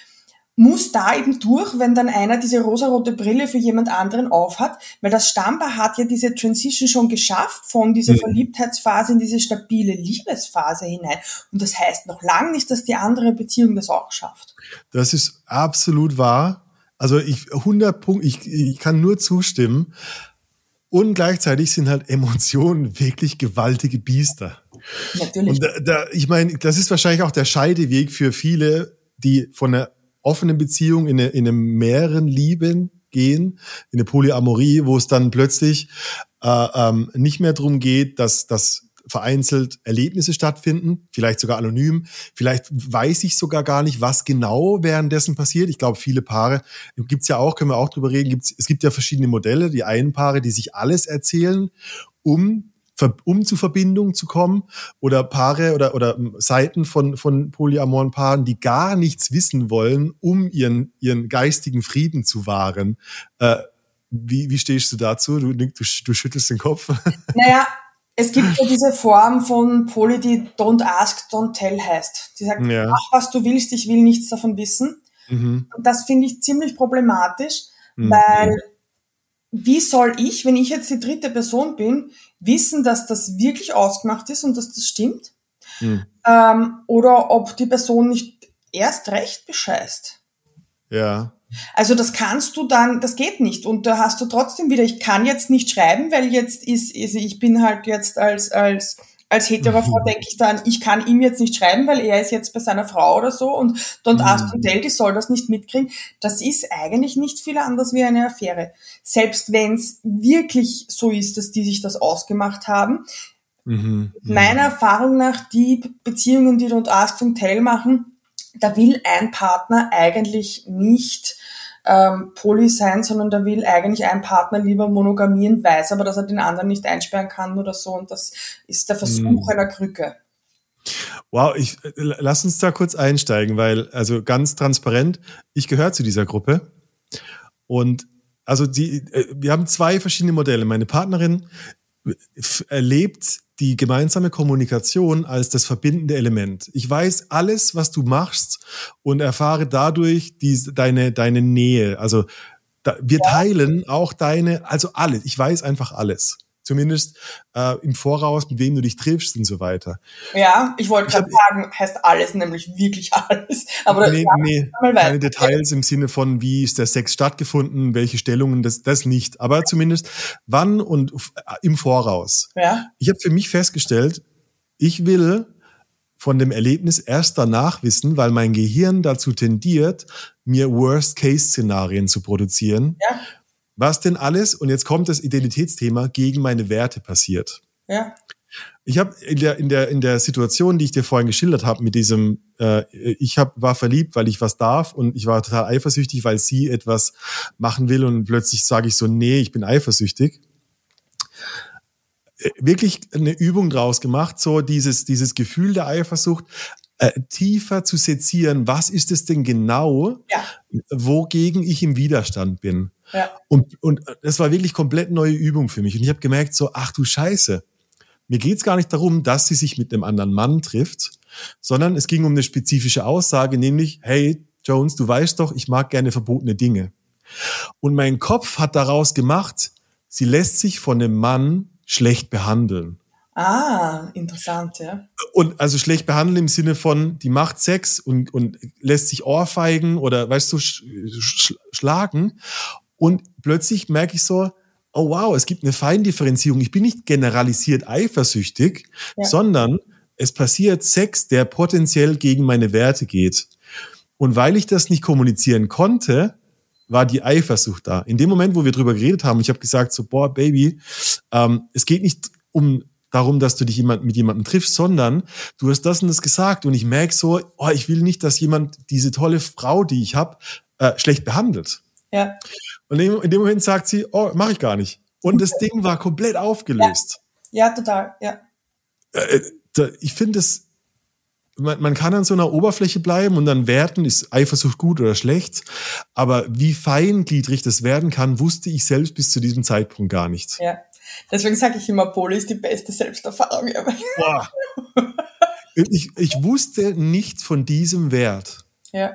muss da eben durch, wenn dann einer diese rosarote Brille für jemand anderen aufhat, weil das Stammpaar hat ja diese Transition schon geschafft von dieser mhm. Verliebtheitsphase in diese stabile Liebesphase hinein. Und das heißt noch lange nicht, dass die andere Beziehung das auch schafft.
Das ist absolut wahr. Also ich 100 Punkt, ich, ich kann nur zustimmen. Und gleichzeitig sind halt Emotionen wirklich gewaltige Biester. Natürlich. Und da, da, ich meine, das ist wahrscheinlich auch der Scheideweg für viele, die von der offenen Beziehung in eine, in eine mehreren Lieben gehen, in eine Polyamorie, wo es dann plötzlich äh, ähm, nicht mehr darum geht, dass, dass vereinzelt Erlebnisse stattfinden, vielleicht sogar anonym. Vielleicht weiß ich sogar gar nicht, was genau währenddessen passiert. Ich glaube, viele Paare gibt's ja auch, können wir auch drüber reden. Gibt's, es gibt ja verschiedene Modelle. Die einen Paare, die sich alles erzählen, um um zu Verbindung zu kommen oder Paare oder, oder Seiten von, von polyamoren Paaren, die gar nichts wissen wollen, um ihren, ihren geistigen Frieden zu wahren. Äh, Wie, wie stehst du dazu? Du, du, du schüttelst den Kopf.
Naja, es gibt ja diese Form von Poli, die Don't Ask, Don't Tell heißt. Die sagt, ja. mach was du willst, ich will nichts davon wissen. Mhm. Und das finde ich ziemlich problematisch, mhm. weil wie soll ich, wenn ich jetzt die dritte Person bin, wissen, dass das wirklich ausgemacht ist und dass das stimmt? Mhm. Ähm, oder ob die Person nicht erst recht bescheißt.
Ja.
Also das kannst du dann, das geht nicht. Und da hast du trotzdem wieder, ich kann jetzt nicht schreiben, weil jetzt ist, ist ich bin halt jetzt als, als, als hetero Frau denke ich dann, ich kann ihm jetzt nicht schreiben, weil er ist jetzt bei seiner Frau oder so und Don't mhm. Ask und Tell, die soll das nicht mitkriegen. Das ist eigentlich nicht viel anders wie eine Affäre. Selbst wenn es wirklich so ist, dass die sich das ausgemacht haben. Mhm. Meiner Erfahrung nach, die Beziehungen, die Don't Ask und Tell machen, da will ein Partner eigentlich nicht ähm, Poly sein, sondern da will eigentlich ein Partner lieber monogamieren, weiß aber, dass er den anderen nicht einsperren kann oder so. Und das ist der Versuch mhm. einer Krücke.
Wow, ich äh, lass uns da kurz einsteigen, weil also ganz transparent, ich gehöre zu dieser Gruppe und also die, äh, wir haben zwei verschiedene Modelle. Meine Partnerin erlebt die gemeinsame Kommunikation als das verbindende Element. Ich weiß alles, was du machst und erfahre dadurch die, deine, deine Nähe. Also da, wir teilen auch deine, also alles. Ich weiß einfach alles. Zumindest äh, im Voraus, mit wem du dich triffst und so weiter.
Ja, ich wollte gerade sagen, heißt alles, nämlich wirklich alles. Aber
nee, nee, keine Details im Sinne von, wie ist der Sex stattgefunden, welche Stellungen, das, das nicht. Aber zumindest wann und äh, im Voraus.
Ja.
Ich habe für mich festgestellt, ich will von dem Erlebnis erst danach wissen, weil mein Gehirn dazu tendiert, mir Worst-Case-Szenarien zu produzieren.
Ja
was denn alles, und jetzt kommt das Identitätsthema, gegen meine Werte passiert.
Ja.
Ich habe in der, in, der, in der Situation, die ich dir vorhin geschildert habe, mit diesem, äh, ich hab, war verliebt, weil ich was darf und ich war total eifersüchtig, weil sie etwas machen will und plötzlich sage ich so, nee, ich bin eifersüchtig. Äh, wirklich eine Übung draus gemacht, so dieses, dieses Gefühl der Eifersucht äh, tiefer zu sezieren, was ist es denn genau,
ja.
wogegen ich im Widerstand bin.
Ja.
Und, und das war wirklich komplett neue Übung für mich. Und ich habe gemerkt, so, ach du Scheiße, mir geht's gar nicht darum, dass sie sich mit einem anderen Mann trifft, sondern es ging um eine spezifische Aussage, nämlich, hey, Jones, du weißt doch, ich mag gerne verbotene Dinge. Und mein Kopf hat daraus gemacht, sie lässt sich von einem Mann schlecht behandeln.
Ah, interessant, ja.
Und also schlecht behandeln im Sinne von, die macht Sex und, und lässt sich ohrfeigen oder, weißt du, sch, sch, schlagen. Und plötzlich merke ich so, oh wow, es gibt eine Feindifferenzierung. Ich bin nicht generalisiert eifersüchtig, ja. sondern es passiert Sex, der potenziell gegen meine Werte geht. Und weil ich das nicht kommunizieren konnte, war die Eifersucht da. In dem Moment, wo wir drüber geredet haben, ich habe gesagt so, boah, Baby, ähm, es geht nicht um darum, dass du dich jemand, mit jemandem triffst, sondern du hast das und das gesagt und ich merke so, oh, ich will nicht, dass jemand diese tolle Frau, die ich habe, äh, schlecht behandelt.
Ja.
Und in dem Moment sagt sie, oh, mache ich gar nicht. Und das Ding war komplett aufgelöst.
Ja, ja total, ja.
Äh, ich finde es, man, man kann an so einer Oberfläche bleiben und dann werten, ist Eifersucht gut oder schlecht. Aber wie feingliedrig das werden kann, wusste ich selbst bis zu diesem Zeitpunkt gar nicht.
Ja. Deswegen sage ich immer, Poli ist die beste Selbsterfahrung.
Boah. Ich, ich wusste nichts von diesem Wert.
Ja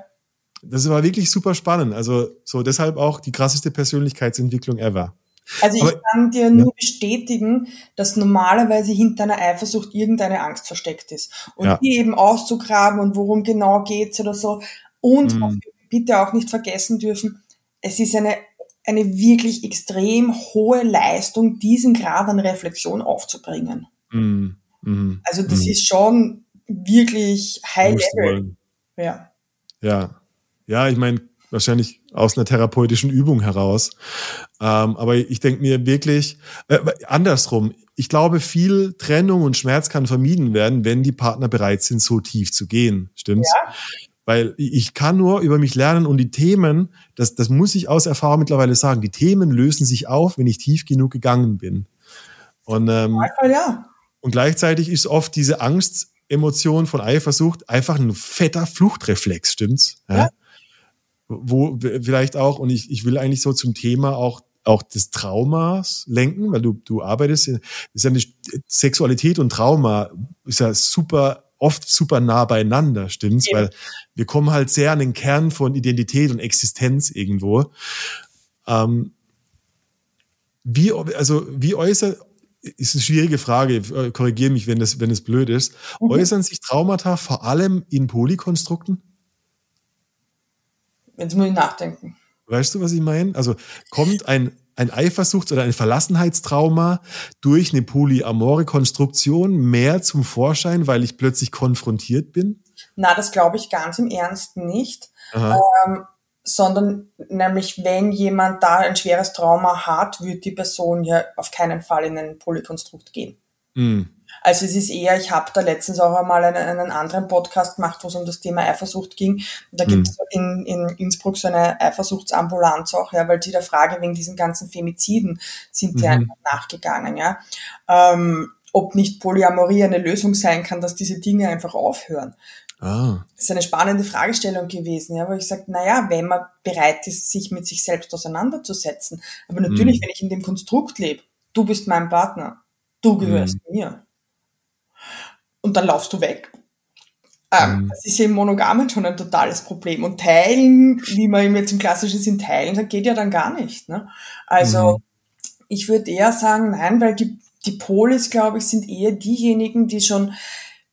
das war wirklich super spannend. Also so deshalb auch die krasseste Persönlichkeitsentwicklung ever.
Also ich Aber, kann dir nur ja. bestätigen, dass normalerweise hinter einer Eifersucht irgendeine Angst versteckt ist. Und ja. die eben auszugraben und worum genau geht's oder so. Und mhm. bitte auch nicht vergessen dürfen, es ist eine, eine wirklich extrem hohe Leistung, diesen Grad an Reflexion aufzubringen.
Mhm. Mhm.
Also das mhm. ist schon wirklich High Level. Ja.
Ja. Ja, ich meine, wahrscheinlich aus einer therapeutischen Übung heraus. Ähm, aber ich denke mir wirklich, äh, andersrum, ich glaube, viel Trennung und Schmerz kann vermieden werden, wenn die Partner bereit sind, so tief zu gehen. Stimmt's? Ja. Weil ich kann nur über mich lernen und die Themen, das, das muss ich aus Erfahrung mittlerweile sagen, die Themen lösen sich auf, wenn ich tief genug gegangen bin. Und, ähm,
ja.
und gleichzeitig ist oft diese Angstemotion von Eifersucht einfach ein fetter Fluchtreflex, stimmt's?
Ja.
Wo vielleicht auch, und ich, ich will eigentlich so zum Thema auch auch des Traumas lenken, weil du, du arbeitest, ist ja eine Sexualität und Trauma ist ja super, oft super nah beieinander, stimmt's? Ja. Weil wir kommen halt sehr an den Kern von Identität und Existenz irgendwo. Ähm, wie, also, wie äußert, ist eine schwierige Frage, äh, korrigiere mich, wenn das, wenn das blöd ist. Mhm. Äußern sich Traumata vor allem in Polykonstrukten?
Jetzt muss ich nachdenken.
Weißt du, was ich meine? Also kommt ein, ein Eifersuchts- oder ein Verlassenheitstrauma durch eine polyamore Konstruktion mehr zum Vorschein, weil ich plötzlich konfrontiert bin?
Na, das glaube ich ganz im Ernst nicht. Ähm, sondern nämlich, wenn jemand da ein schweres Trauma hat, wird die Person ja auf keinen Fall in ein Polykonstrukt gehen. Mhm. Also es ist eher, ich habe da letztens auch einmal einen, einen anderen Podcast gemacht, wo es um das Thema Eifersucht ging. Da gibt es mhm. in, in Innsbruck so eine Eifersuchtsambulanz auch, ja, weil die der Frage wegen diesen ganzen Femiziden sind die mhm. einfach nachgegangen, ja. Ähm, ob nicht Polyamorie eine Lösung sein kann, dass diese Dinge einfach aufhören. Ah. Das ist eine spannende Fragestellung gewesen, ja, wo ich sage, naja, wenn man bereit ist, sich mit sich selbst auseinanderzusetzen, aber natürlich, mhm. wenn ich in dem Konstrukt lebe, du bist mein Partner, du gehörst mhm. mir, und dann laufst du weg. Ähm, mhm. Das ist ja im Monogamen schon ein totales Problem. Und teilen, wie man jetzt im Klassischen Sinn teilen, das geht ja dann gar nicht. Ne? Also mhm. ich würde eher sagen, nein, weil die, die Polis, glaube ich, sind eher diejenigen, die schon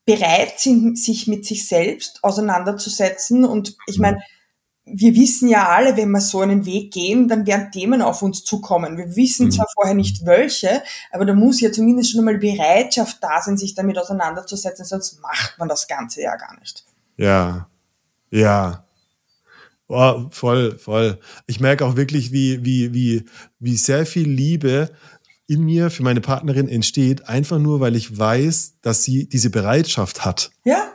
bereit sind, sich mit sich selbst auseinanderzusetzen. Und ich mhm. Wir wissen ja alle, wenn wir so einen Weg gehen, dann werden Themen auf uns zukommen. Wir wissen mhm. zwar vorher nicht welche, aber da muss ja zumindest schon einmal Bereitschaft da sein, sich damit auseinanderzusetzen, sonst macht man das Ganze ja gar nicht.
Ja, ja. Oh, voll, voll. Ich merke auch wirklich, wie, wie, wie, wie sehr viel Liebe in mir für meine Partnerin entsteht, einfach nur, weil ich weiß, dass sie diese Bereitschaft hat.
Ja.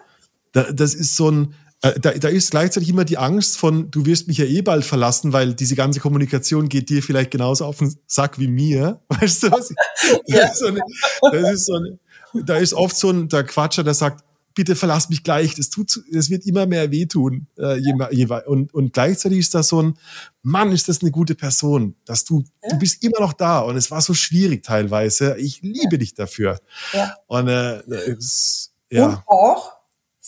das ist so ein, da, da ist gleichzeitig immer die Angst von, du wirst mich ja eh bald verlassen, weil diese ganze Kommunikation geht dir vielleicht genauso auf den Sack wie mir. Weißt du was? Ja. Das, ist so so da ist oft so ein der Quatscher, der sagt, bitte verlass mich gleich, das tut, das wird immer mehr wehtun. Äh, je, je, und, und gleichzeitig ist das so ein, Mann, ist das eine gute Person, dass du, ja. du bist immer noch da und es war so schwierig teilweise. Ich liebe ja. dich dafür. Ja. Und, äh, es,
ja. und auch,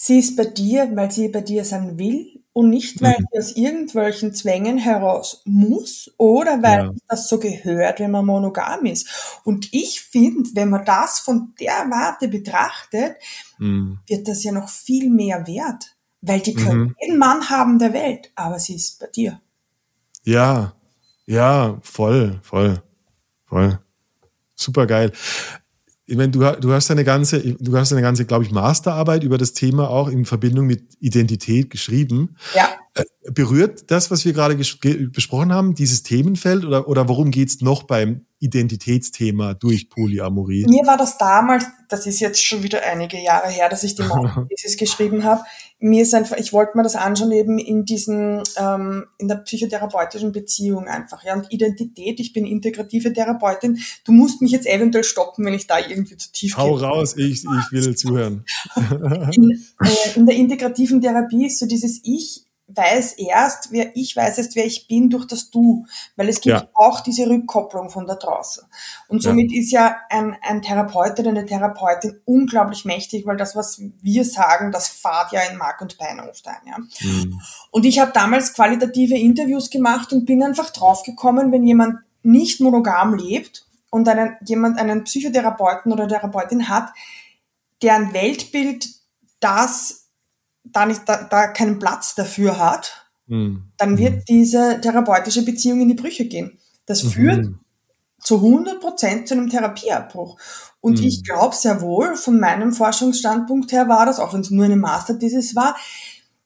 sie ist bei dir, weil sie bei dir sein will und nicht, weil mhm. sie aus irgendwelchen Zwängen heraus muss oder weil ja. das so gehört, wenn man monogam ist. Und ich finde, wenn man das von der Warte betrachtet, mhm. wird das ja noch viel mehr wert. Weil die können mhm. jeden Mann haben der Welt, aber sie ist bei dir.
Ja, ja, voll, voll, voll. Super geil ich meine, du, du hast eine ganze, du hast eine ganze, glaube ich, Masterarbeit über das Thema auch in Verbindung mit Identität geschrieben.
Ja.
Äh, berührt das, was wir gerade besprochen haben, dieses Themenfeld oder, oder worum geht's noch beim Identitätsthema durch Polyamorie?
Mir war das damals, das ist jetzt schon wieder einige Jahre her, dass ich die Thesis geschrieben habe. Mir ist einfach, ich wollte mir das anschauen eben in diesen, ähm, in der psychotherapeutischen Beziehung einfach. Ja, und Identität, ich bin integrative Therapeutin. Du musst mich jetzt eventuell stoppen, wenn ich da irgendwie zu tief
Hau gehe. Hau raus, ich, ich will zuhören.
in, äh, in der integrativen Therapie ist so dieses Ich weiß erst, wer ich weiß erst, wer ich bin durch das Du, weil es gibt ja. auch diese Rückkopplung von da draußen. Und somit ja. ist ja ein, ein Therapeut oder eine Therapeutin unglaublich mächtig, weil das, was wir sagen, das fahrt ja in Mark und Bein oft ein. Ja? Mhm. Und ich habe damals qualitative Interviews gemacht und bin einfach draufgekommen, wenn jemand nicht monogam lebt und einen, jemand einen Psychotherapeuten oder Therapeutin hat, deren Weltbild das da, nicht, da, da keinen Platz dafür hat, mhm. dann wird mhm. diese therapeutische Beziehung in die Brüche gehen. Das mhm. führt zu 100 Prozent zu einem Therapieabbruch. Und mhm. ich glaube sehr wohl, von meinem Forschungsstandpunkt her war das, auch wenn es nur eine Masterthesis war,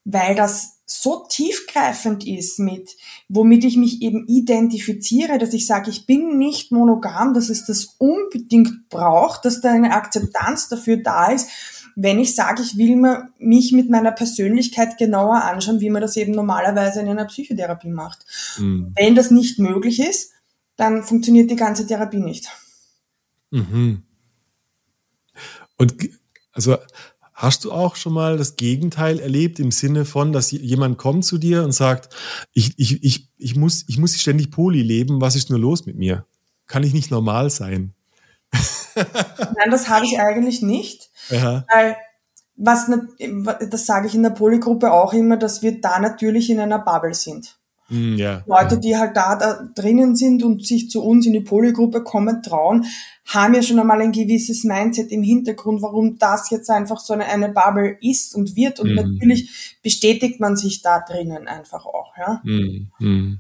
weil das so tiefgreifend ist mit, womit ich mich eben identifiziere, dass ich sage, ich bin nicht monogam, dass es das unbedingt braucht, dass da eine Akzeptanz dafür da ist wenn ich sage, ich will mir, mich mit meiner Persönlichkeit genauer anschauen, wie man das eben normalerweise in einer Psychotherapie macht. Mhm. Wenn das nicht möglich ist, dann funktioniert die ganze Therapie nicht.
Mhm. Und also Hast du auch schon mal das Gegenteil erlebt im Sinne von, dass jemand kommt zu dir und sagt, ich, ich, ich, ich, muss, ich muss ständig Poli leben, was ist nur los mit mir? Kann ich nicht normal sein?
Nein, das habe ich eigentlich nicht. Aha. Weil was, das sage ich in der Polygruppe auch immer, dass wir da natürlich in einer Bubble sind. Mm. Leute, die halt da, da drinnen sind und sich zu uns in die Polygruppe kommen trauen, haben ja schon einmal ein gewisses Mindset im Hintergrund, warum das jetzt einfach so eine, eine Bubble ist und wird. Und mm. natürlich bestätigt man sich da drinnen einfach auch. Ja? Mm.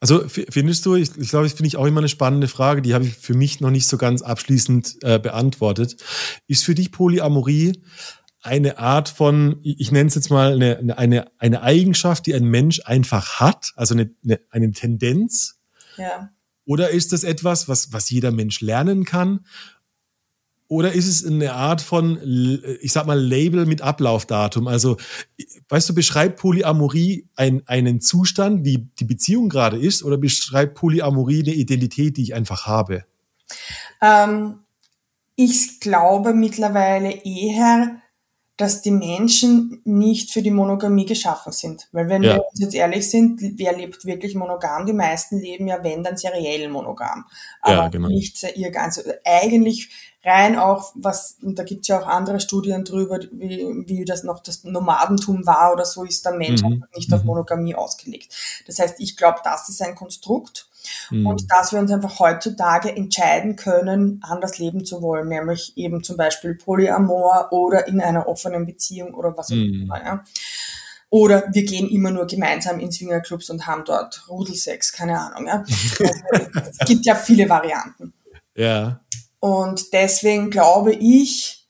Also findest du, ich, ich glaube, das finde ich auch immer eine spannende Frage, die habe ich für mich noch nicht so ganz abschließend äh, beantwortet. Ist für dich Polyamorie eine Art von, ich nenne es jetzt mal eine, eine, eine Eigenschaft, die ein Mensch einfach hat, also eine, eine, eine Tendenz? Ja. Oder ist das etwas, was, was jeder Mensch lernen kann? Oder ist es eine Art von, ich sag mal, Label mit Ablaufdatum? Also, weißt du, beschreibt Polyamorie ein, einen Zustand, wie die Beziehung gerade ist, oder beschreibt Polyamorie eine Identität, die ich einfach habe?
Ähm, ich glaube mittlerweile eher, dass die Menschen nicht für die Monogamie geschaffen sind. Weil wenn ja. wir uns jetzt ehrlich sind, wer lebt wirklich monogam? Die meisten leben ja, wenn, dann seriell monogam. Aber ja, genau. nicht sehr also eigentlich rein auch, was, und da gibt's ja auch andere Studien drüber, wie, wie das noch das Nomadentum war oder so, ist der Mensch mhm. nicht auf mhm. Monogamie ausgelegt. Das heißt, ich glaube, das ist ein Konstrukt, Mhm. Und dass wir uns einfach heutzutage entscheiden können, anders leben zu wollen, nämlich eben zum Beispiel Polyamor oder in einer offenen Beziehung oder was auch mhm. immer. Ja. Oder wir gehen immer nur gemeinsam in Swingerclubs und haben dort Rudelsex, keine Ahnung. Ja. Also, es gibt ja viele Varianten.
Ja.
Und deswegen glaube ich,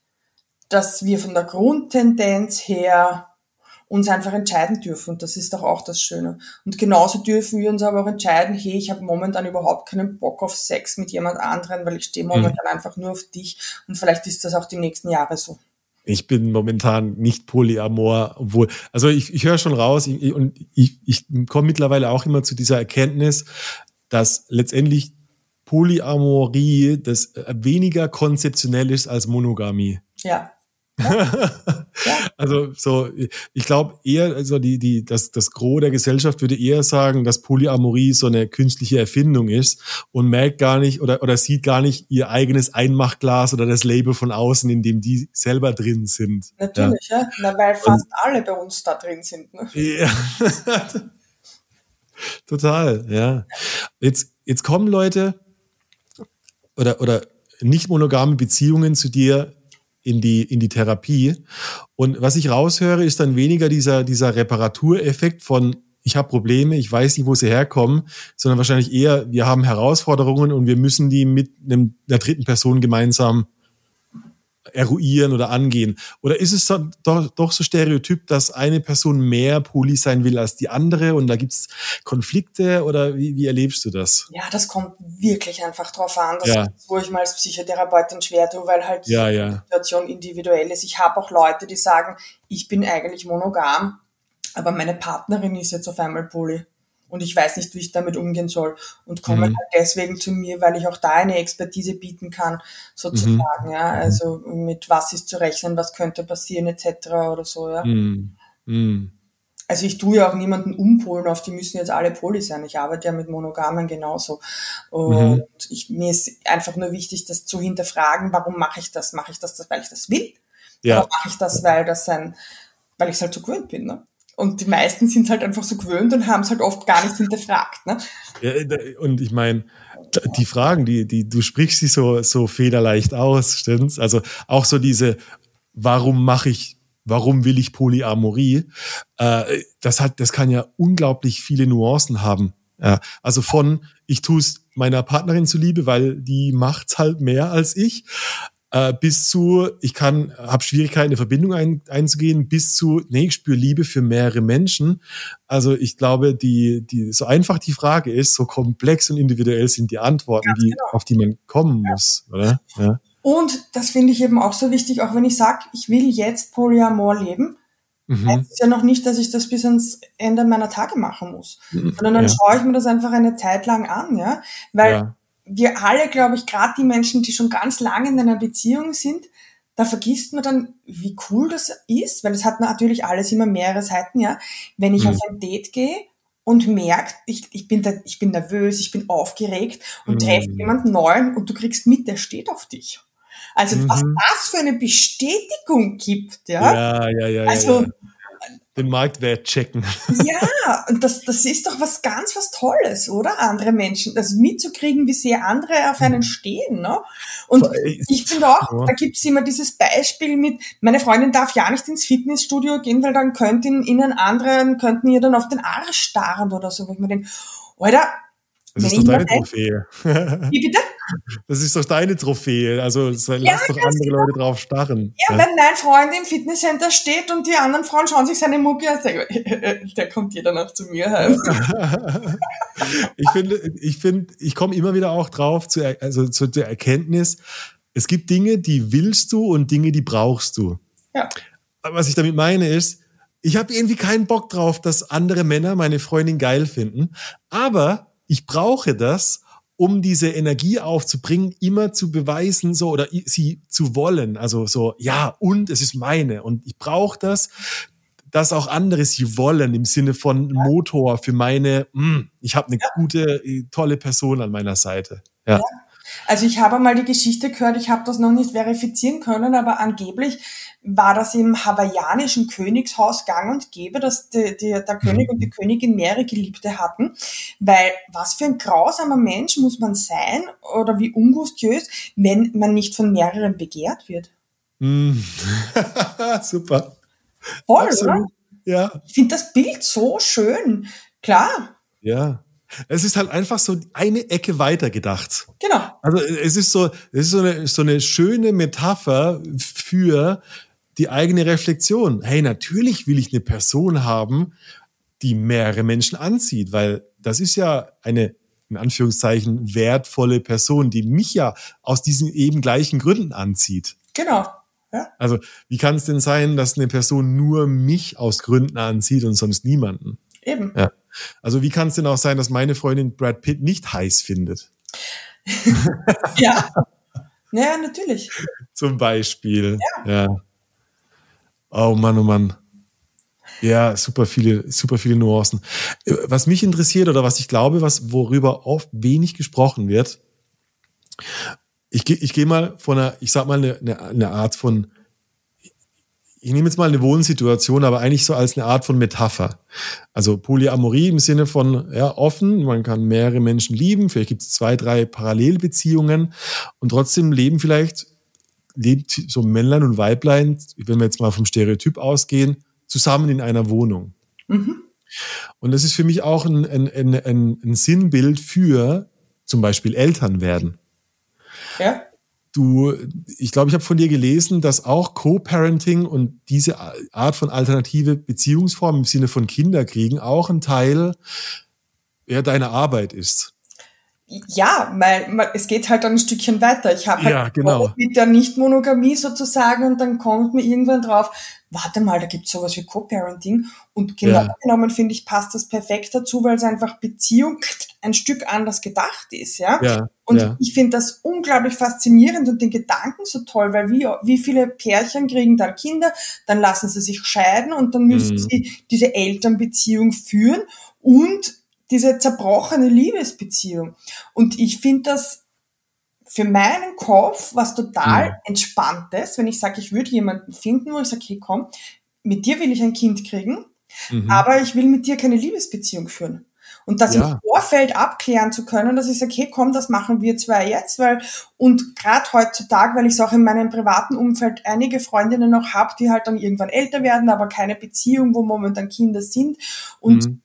dass wir von der Grundtendenz her uns einfach entscheiden dürfen. Und das ist doch auch das Schöne. Und genauso dürfen wir uns aber auch entscheiden, hey, ich habe momentan überhaupt keinen Bock auf Sex mit jemand anderen, weil ich stehe mhm. momentan mhm. einfach nur auf dich. Und vielleicht ist das auch die nächsten Jahre so.
Ich bin momentan nicht polyamor, obwohl, also ich, ich höre schon raus ich, und ich, ich komme mittlerweile auch immer zu dieser Erkenntnis, dass letztendlich Polyamorie das weniger konzeptionell ist als Monogamie.
Ja.
Also so, ich glaube eher, also die, die, das, das Gros der Gesellschaft würde eher sagen, dass Polyamorie so eine künstliche Erfindung ist und merkt gar nicht oder, oder sieht gar nicht ihr eigenes Einmachglas oder das Label von außen, in dem die selber drin sind.
Natürlich, ja. ja? Na, weil fast und, alle bei uns da drin sind. Ne? Ja.
Total, ja. Jetzt, jetzt kommen Leute oder, oder nicht monogame Beziehungen zu dir in die, in die Therapie. Und was ich raushöre, ist dann weniger dieser, dieser Reparatureffekt von, ich habe Probleme, ich weiß nicht, wo sie herkommen, sondern wahrscheinlich eher, wir haben Herausforderungen und wir müssen die mit einem, einer dritten Person gemeinsam eruieren oder angehen? Oder ist es doch, doch so stereotyp, dass eine Person mehr Poli sein will als die andere und da gibt's Konflikte oder wie, wie erlebst du das?
Ja, das kommt wirklich einfach drauf an. Das ja. ist, wo ich mal als Psychotherapeutin schwer tue, weil halt ja, ja. die Situation individuell ist. Ich habe auch Leute, die sagen, ich bin eigentlich monogam, aber meine Partnerin ist jetzt auf einmal Poli und ich weiß nicht, wie ich damit umgehen soll und komme mhm. halt deswegen zu mir, weil ich auch da eine Expertise bieten kann, sozusagen, mhm. ja, also mit was ist zu rechnen, was könnte passieren etc. oder so, ja. Mhm. mhm. Also ich tue ja auch niemanden umpolen auf, die müssen jetzt alle Poli sein. Ich arbeite ja mit Monogamen genauso. Und mhm. ich, mir ist einfach nur wichtig, das zu hinterfragen, warum mache ich das? Mache ich das, weil ich das will? Ja. Oder mache ich das, weil das ein, weil ich es halt so gewöhnt bin, ne? Und die meisten sind es halt einfach so gewöhnt und haben es halt oft gar nicht hinterfragt. Ne?
Ja, und ich meine, die Fragen, die, die, du sprichst sie so, so federleicht aus, stimmt's? Also auch so diese, warum mache ich, warum will ich Polyamorie? Äh, das hat, das kann ja unglaublich viele Nuancen haben. Ja, also von, ich tue es meiner Partnerin zuliebe, weil die macht's halt mehr als ich, äh, bis zu, ich kann, habe Schwierigkeiten, eine Verbindung ein, einzugehen, bis zu, nee, ich spüre Liebe für mehrere Menschen. Also ich glaube, die, die, so einfach die Frage ist, so komplex und individuell sind die Antworten, die, genau. auf die man kommen ja. muss, oder? Ja.
Und das finde ich eben auch so wichtig, auch wenn ich sage, ich will jetzt Polyamor leben, mhm. heißt es ja noch nicht, dass ich das bis ans Ende meiner Tage machen muss. Mhm. Sondern dann ja. schaue ich mir das einfach eine Zeit lang an, ja. Weil ja wir alle, glaube ich, gerade die Menschen, die schon ganz lange in einer Beziehung sind, da vergisst man dann, wie cool das ist, weil es hat natürlich alles immer mehrere Seiten, ja. Wenn ich mhm. auf ein Date gehe und merkt, ich, ich, bin da, ich bin nervös, ich bin aufgeregt und mhm. treffe jemanden neuen und du kriegst mit, der steht auf dich. Also mhm. was das für eine Bestätigung gibt, ja.
Ja, ja, ja. Also ja, ja den Marktwert checken.
Ja, und das, das ist doch was ganz was Tolles, oder? Andere Menschen, also mitzukriegen, wie sehr andere auf einen mhm. stehen. Ne? Und ich finde auch, da gibt's immer dieses Beispiel mit, meine Freundin darf ja nicht ins Fitnessstudio gehen, weil dann könnten ihnen anderen, könnten ihr dann auf den Arsch starren oder so, wo ich mir denke, Alter,
das ist doch deine Trophäe. Wie bitte? Das ist doch deine Trophäe. Also lass ja, doch andere genau. Leute drauf starren.
Ja, ja, wenn mein Freund im Fitnesscenter steht und die anderen Frauen schauen sich seine Mucke an, der kommt jeder noch zu mir heim.
ich finde, ich finde, ich komme immer wieder auch drauf zu, also zu der Erkenntnis, es gibt Dinge, die willst du und Dinge, die brauchst du. Ja. Was ich damit meine ist, ich habe irgendwie keinen Bock drauf, dass andere Männer meine Freundin geil finden, aber ich brauche das, um diese Energie aufzubringen, immer zu beweisen, so oder sie zu wollen. Also so, ja, und es ist meine. Und ich brauche das, dass auch andere sie wollen im Sinne von Motor für meine, mh, hm, ich habe eine gute, äh, tolle Person an meiner Seite. Ja. ja.
Also ich habe mal die Geschichte gehört, ich habe das noch nicht verifizieren können, aber angeblich war das im hawaiianischen Königshaus gang und gäbe, dass die, die, der König und die Königin mehrere Geliebte hatten, weil was für ein grausamer Mensch muss man sein oder wie ungustiös, wenn man nicht von mehreren begehrt wird.
Mm. Super.
Voll, Absolut. oder? Ja. Ich finde das Bild so schön. Klar.
Ja. Es ist halt einfach so eine Ecke weiter gedacht.
Genau.
Also es ist so, es ist so eine, so eine schöne Metapher für die eigene Reflexion. Hey, natürlich will ich eine Person haben, die mehrere Menschen anzieht, weil das ist ja eine in Anführungszeichen wertvolle Person, die mich ja aus diesen eben gleichen Gründen anzieht.
Genau. Ja.
Also, wie kann es denn sein, dass eine Person nur mich aus Gründen anzieht und sonst niemanden?
Eben.
Ja. Also, wie kann es denn auch sein, dass meine Freundin Brad Pitt nicht heiß findet?
ja. Naja, natürlich.
Zum Beispiel. Ja. ja. Oh Mann, oh Mann. Ja, super viele, super viele Nuancen. Was mich interessiert oder was ich glaube, was, worüber oft wenig gesprochen wird, ich gehe ich geh mal von einer, ich sag mal, eine, eine Art von, ich nehme jetzt mal eine Wohnsituation, aber eigentlich so als eine Art von Metapher. Also Polyamorie im Sinne von ja, offen, man kann mehrere Menschen lieben, vielleicht gibt es zwei, drei Parallelbeziehungen und trotzdem leben vielleicht lebt so Männlein und Weiblein, wenn wir jetzt mal vom Stereotyp ausgehen, zusammen in einer Wohnung. Mhm. Und das ist für mich auch ein, ein, ein, ein Sinnbild für zum Beispiel Eltern werden.
Ja.
Du, ich glaube, ich habe von dir gelesen, dass auch Co-Parenting und diese Art von alternative Beziehungsform im Sinne von Kinderkriegen auch ein Teil ja, deiner Arbeit ist
ja, weil es geht halt dann ein Stückchen weiter. Ich habe halt
ja, genau.
mit der Nicht-Monogamie sozusagen und dann kommt mir irgendwann drauf, warte mal, da gibt's sowas wie Co-Parenting und genau ja. genommen finde ich, passt das perfekt dazu, weil es einfach Beziehung ein Stück anders gedacht ist, ja.
ja
und
ja.
ich finde das unglaublich faszinierend und den Gedanken so toll, weil wie, wie viele Pärchen kriegen dann Kinder, dann lassen sie sich scheiden und dann müssen mhm. sie diese Elternbeziehung führen und diese zerbrochene Liebesbeziehung. Und ich finde das für meinen Kopf was total ja. entspanntes, wenn ich sage, ich würde jemanden finden, wo ich sage, hey komm, mit dir will ich ein Kind kriegen, mhm. aber ich will mit dir keine Liebesbeziehung führen. Und das ja. im Vorfeld abklären zu können, dass ich sage, hey komm, das machen wir zwei jetzt, weil, und gerade heutzutage, weil ich es auch in meinem privaten Umfeld einige Freundinnen noch habe, die halt dann irgendwann älter werden, aber keine Beziehung, wo momentan Kinder sind. Und mhm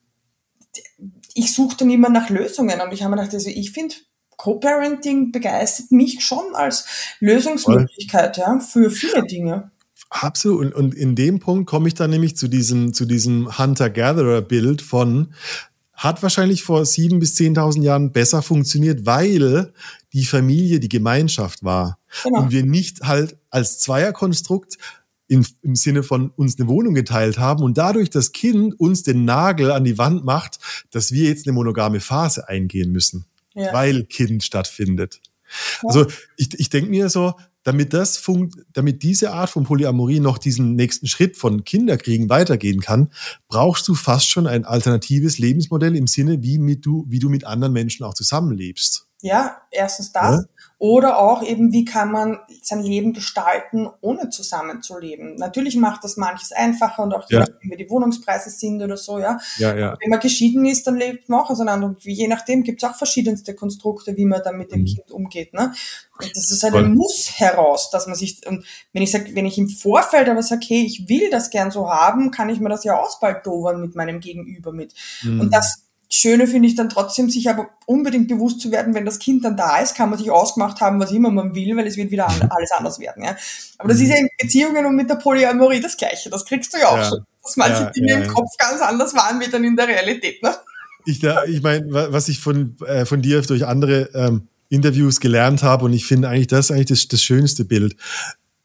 ich suche dann immer nach Lösungen und ich habe mir gedacht, also ich finde, Co-Parenting begeistert mich schon als Lösungsmöglichkeit ja, für viele Dinge.
Absolut. Und, und in dem Punkt komme ich dann nämlich zu diesem, zu diesem Hunter-Gatherer-Bild von, hat wahrscheinlich vor sieben bis zehntausend Jahren besser funktioniert, weil die Familie die Gemeinschaft war. Genau. Und wir nicht halt als Zweierkonstrukt in, im Sinne von uns eine Wohnung geteilt haben und dadurch das Kind uns den Nagel an die Wand macht, dass wir jetzt eine monogame Phase eingehen müssen, ja. weil Kind stattfindet. Ja. Also ich, ich denke mir so, damit das funkt, damit diese Art von Polyamorie noch diesen nächsten Schritt von Kinderkriegen weitergehen kann, brauchst du fast schon ein alternatives Lebensmodell im Sinne, wie mit du, wie du mit anderen Menschen auch zusammenlebst.
Ja, erstens das. Ja? Oder auch eben, wie kann man sein Leben gestalten, ohne zusammenzuleben. Natürlich macht das manches einfacher und auch ja. nachdem, wie die Wohnungspreise sind oder so, ja.
ja, ja.
Wenn man geschieden ist, dann lebt man auch auseinander. Und je nachdem gibt es auch verschiedenste Konstrukte, wie man dann mit dem mhm. Kind umgeht. Ne? Und das ist halt ein Muss heraus, dass man sich, und wenn ich sage, wenn ich im Vorfeld aber sage, hey, ich will das gern so haben, kann ich mir das ja ausbaldowern mit meinem Gegenüber mit. Mhm. Und das Schöne finde ich dann trotzdem, sich aber unbedingt bewusst zu werden, wenn das Kind dann da ist, kann man sich ausgemacht haben, was immer man will, weil es wird wieder alles anders werden. Ja? Aber das ist ja in Beziehungen und mit der Polyamorie das Gleiche. Das kriegst du ja auch ja. schon. Dass manche ja, Dinge ja, im Kopf ganz anders waren wie dann in der Realität. Ne?
Ich, ich meine, was ich von, äh, von dir durch andere ähm, Interviews gelernt habe, und ich finde eigentlich, das ist eigentlich das, das schönste Bild.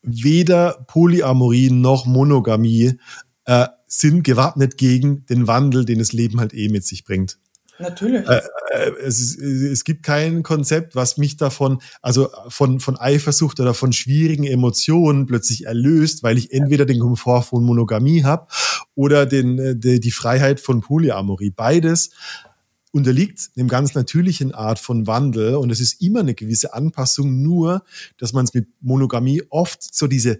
Weder Polyamorie noch Monogamie äh, sind gewappnet gegen den Wandel, den das Leben halt eh mit sich bringt.
Natürlich. Äh,
äh, es, ist, es gibt kein Konzept, was mich davon, also von, von Eifersucht oder von schwierigen Emotionen plötzlich erlöst, weil ich entweder den Komfort von Monogamie habe oder den, äh, die, die Freiheit von Polyamorie. Beides unterliegt einem ganz natürlichen Art von Wandel und es ist immer eine gewisse Anpassung, nur dass man es mit Monogamie oft so diese,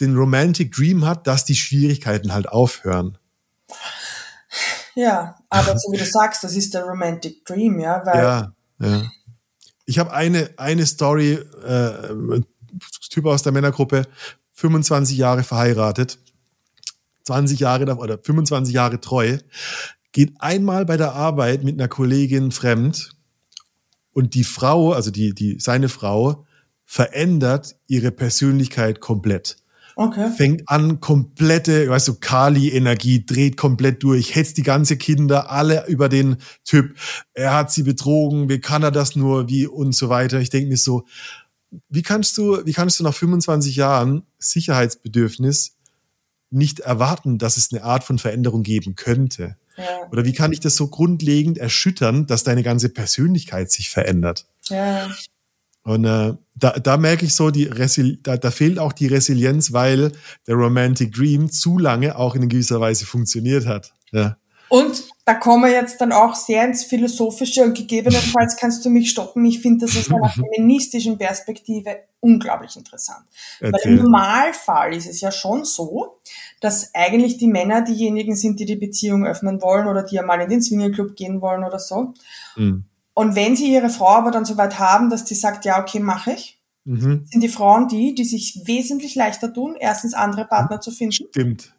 den Romantic Dream hat, dass die Schwierigkeiten halt aufhören.
Ja, aber so wie du sagst, das ist der Romantic Dream, ja. Weil
ja, ja. Ich habe eine, eine Story, äh, Typ aus der Männergruppe, 25 Jahre verheiratet, 20 Jahre oder 25 Jahre treu, geht einmal bei der Arbeit mit einer Kollegin fremd und die Frau, also die, die, seine Frau, verändert ihre Persönlichkeit komplett.
Okay.
Fängt an, komplette, weißt du, Kali-Energie, dreht komplett durch, hetzt die ganze Kinder, alle über den Typ. Er hat sie betrogen, wie kann er das nur, wie und so weiter. Ich denke mir so, wie kannst du, wie kannst du nach 25 Jahren Sicherheitsbedürfnis nicht erwarten, dass es eine Art von Veränderung geben könnte? Ja. Oder wie kann ich das so grundlegend erschüttern, dass deine ganze Persönlichkeit sich verändert?
Ja.
Und äh, da, da merke ich so, die Resil da, da fehlt auch die Resilienz, weil der Romantic Dream zu lange auch in gewisser Weise funktioniert hat. Ja.
Und da kommen wir jetzt dann auch sehr ins Philosophische und gegebenenfalls kannst du mich stoppen. Ich finde das aus einer feministischen Perspektive unglaublich interessant. Erzähl. Weil im Normalfall ist es ja schon so, dass eigentlich die Männer diejenigen sind, die die Beziehung öffnen wollen oder die ja mal in den Swingerclub gehen wollen oder so. Mhm. Und wenn sie ihre Frau aber dann so weit haben, dass die sagt, ja, okay, mache ich, mhm. sind die Frauen die, die sich wesentlich leichter tun, erstens andere Partner zu finden.
Stimmt.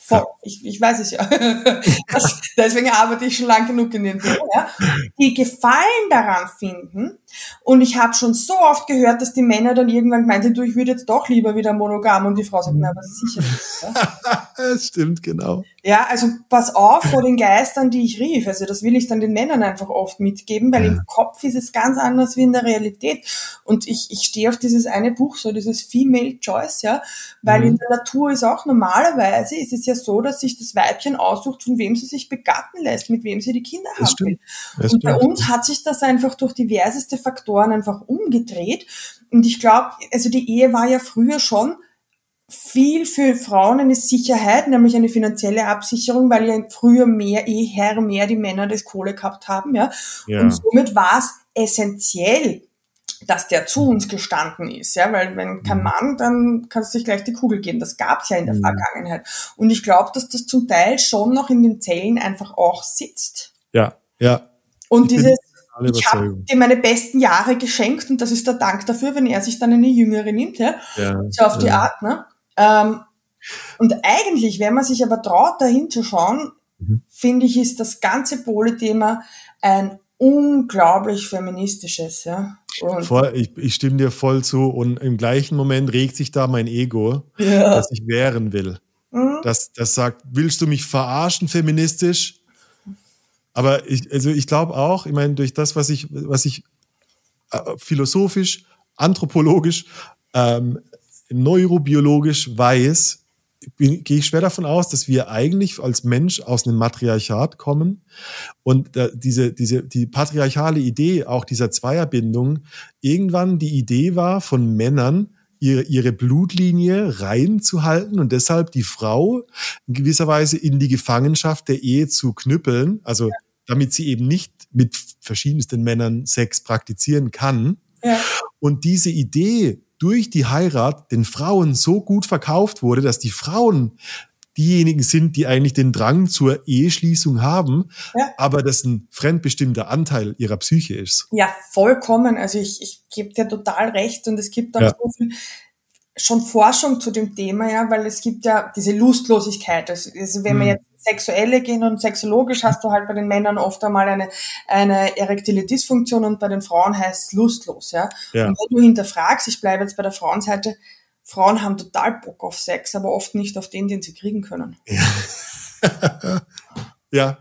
Voll. Ich, ich weiß es ja. Das, deswegen arbeite ich schon lang genug in den Dingen. Ja. Die Gefallen daran finden. Und ich habe schon so oft gehört, dass die Männer dann irgendwann meinten, du, ich würde jetzt doch lieber wieder monogam. Und die Frau sagt, na, was ist sicher nicht.
Ja. das stimmt, genau.
Ja, also pass auf vor den Geistern, die ich rief. Also das will ich dann den Männern einfach oft mitgeben, weil ja. im Kopf ist es ganz anders wie in der Realität. Und ich, ich stehe auf dieses eine Buch, so dieses Female Choice, ja, weil mhm. in der Natur ist auch normalerweise, ist es ja so, dass sich das Weibchen aussucht, von wem sie sich begatten lässt, mit wem sie die Kinder das haben will. Und stimmt. bei uns hat sich das einfach durch diverseste Faktoren einfach umgedreht. Und ich glaube, also die Ehe war ja früher schon viel für Frauen eine Sicherheit, nämlich eine finanzielle Absicherung, weil ja früher mehr eher mehr die Männer das Kohle gehabt haben, ja. ja. Und somit war es essentiell, dass der zu uns gestanden ist, ja, weil wenn kein mhm. Mann, dann kannst du dich gleich die Kugel geben. Das gab es ja in der mhm. Vergangenheit. Und ich glaube, dass das zum Teil schon noch in den Zellen einfach auch sitzt.
Ja, ja.
Und ich dieses, ich habe dir meine besten Jahre geschenkt und das ist der Dank dafür, wenn er sich dann eine Jüngere nimmt, ja. ja so auf ja. die Art, ne? Ähm, und eigentlich, wenn man sich aber traut, dahin zu schauen, mhm. finde ich, ist das ganze Pole-Thema ein unglaublich feministisches, ja.
Voll, ich, ich, stimme dir voll zu und im gleichen Moment regt sich da mein Ego, ja. dass ich wehren will. Mhm. Das, das sagt, willst du mich verarschen feministisch? Aber ich, also ich glaube auch, ich meine, durch das, was ich, was ich äh, philosophisch, anthropologisch, ähm, neurobiologisch weiß, gehe ich schwer davon aus, dass wir eigentlich als Mensch aus einem Matriarchat kommen. Und äh, diese, diese, die patriarchale Idee auch dieser Zweierbindung irgendwann die Idee war von Männern, ihre, ihre Blutlinie reinzuhalten und deshalb die Frau in gewisser Weise in die Gefangenschaft der Ehe zu knüppeln, also ja. damit sie eben nicht mit verschiedensten Männern Sex praktizieren kann. Ja. Und diese Idee durch die Heirat den Frauen so gut verkauft wurde, dass die Frauen diejenigen sind, die eigentlich den Drang zur Eheschließung haben, ja. aber das ein fremdbestimmter Anteil ihrer Psyche ist.
Ja, vollkommen. Also ich, ich gebe dir total recht und es gibt auch ja. so viel schon Forschung zu dem Thema, ja, weil es gibt ja diese Lustlosigkeit. Also, also wenn mhm. wir jetzt sexuelle gehen und sexologisch hast du halt bei den Männern oft einmal eine, eine erektile Dysfunktion und bei den Frauen heißt es lustlos, ja? ja. Und wenn du hinterfragst, ich bleibe jetzt bei der Frauenseite, Frauen haben total Bock auf Sex, aber oft nicht auf den, den sie kriegen können.
Ja, ja,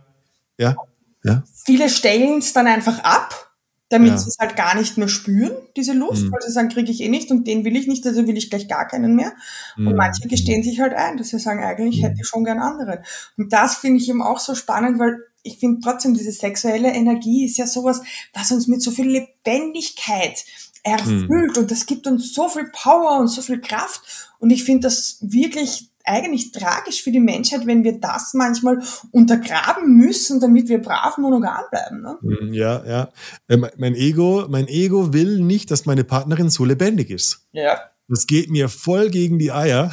ja. ja.
Viele stellen es dann einfach ab, damit ja. sie es halt gar nicht mehr spüren, diese Lust, mhm. weil sie sagen, kriege ich eh nicht und den will ich nicht, also will ich gleich gar keinen mehr. Mhm. Und manche gestehen sich halt ein, dass sie sagen, eigentlich mhm. hätte ich schon gern anderen. Und das finde ich eben auch so spannend, weil ich finde trotzdem, diese sexuelle Energie ist ja sowas, was uns mit so viel Lebendigkeit erfüllt mhm. und das gibt uns so viel Power und so viel Kraft und ich finde das wirklich eigentlich tragisch für die Menschheit, wenn wir das manchmal untergraben müssen, damit wir brav monogam bleiben. Ne?
Mhm, ja, ja. Äh, mein Ego, mein Ego will nicht, dass meine Partnerin so lebendig ist.
Ja.
Das geht mir voll gegen die Eier.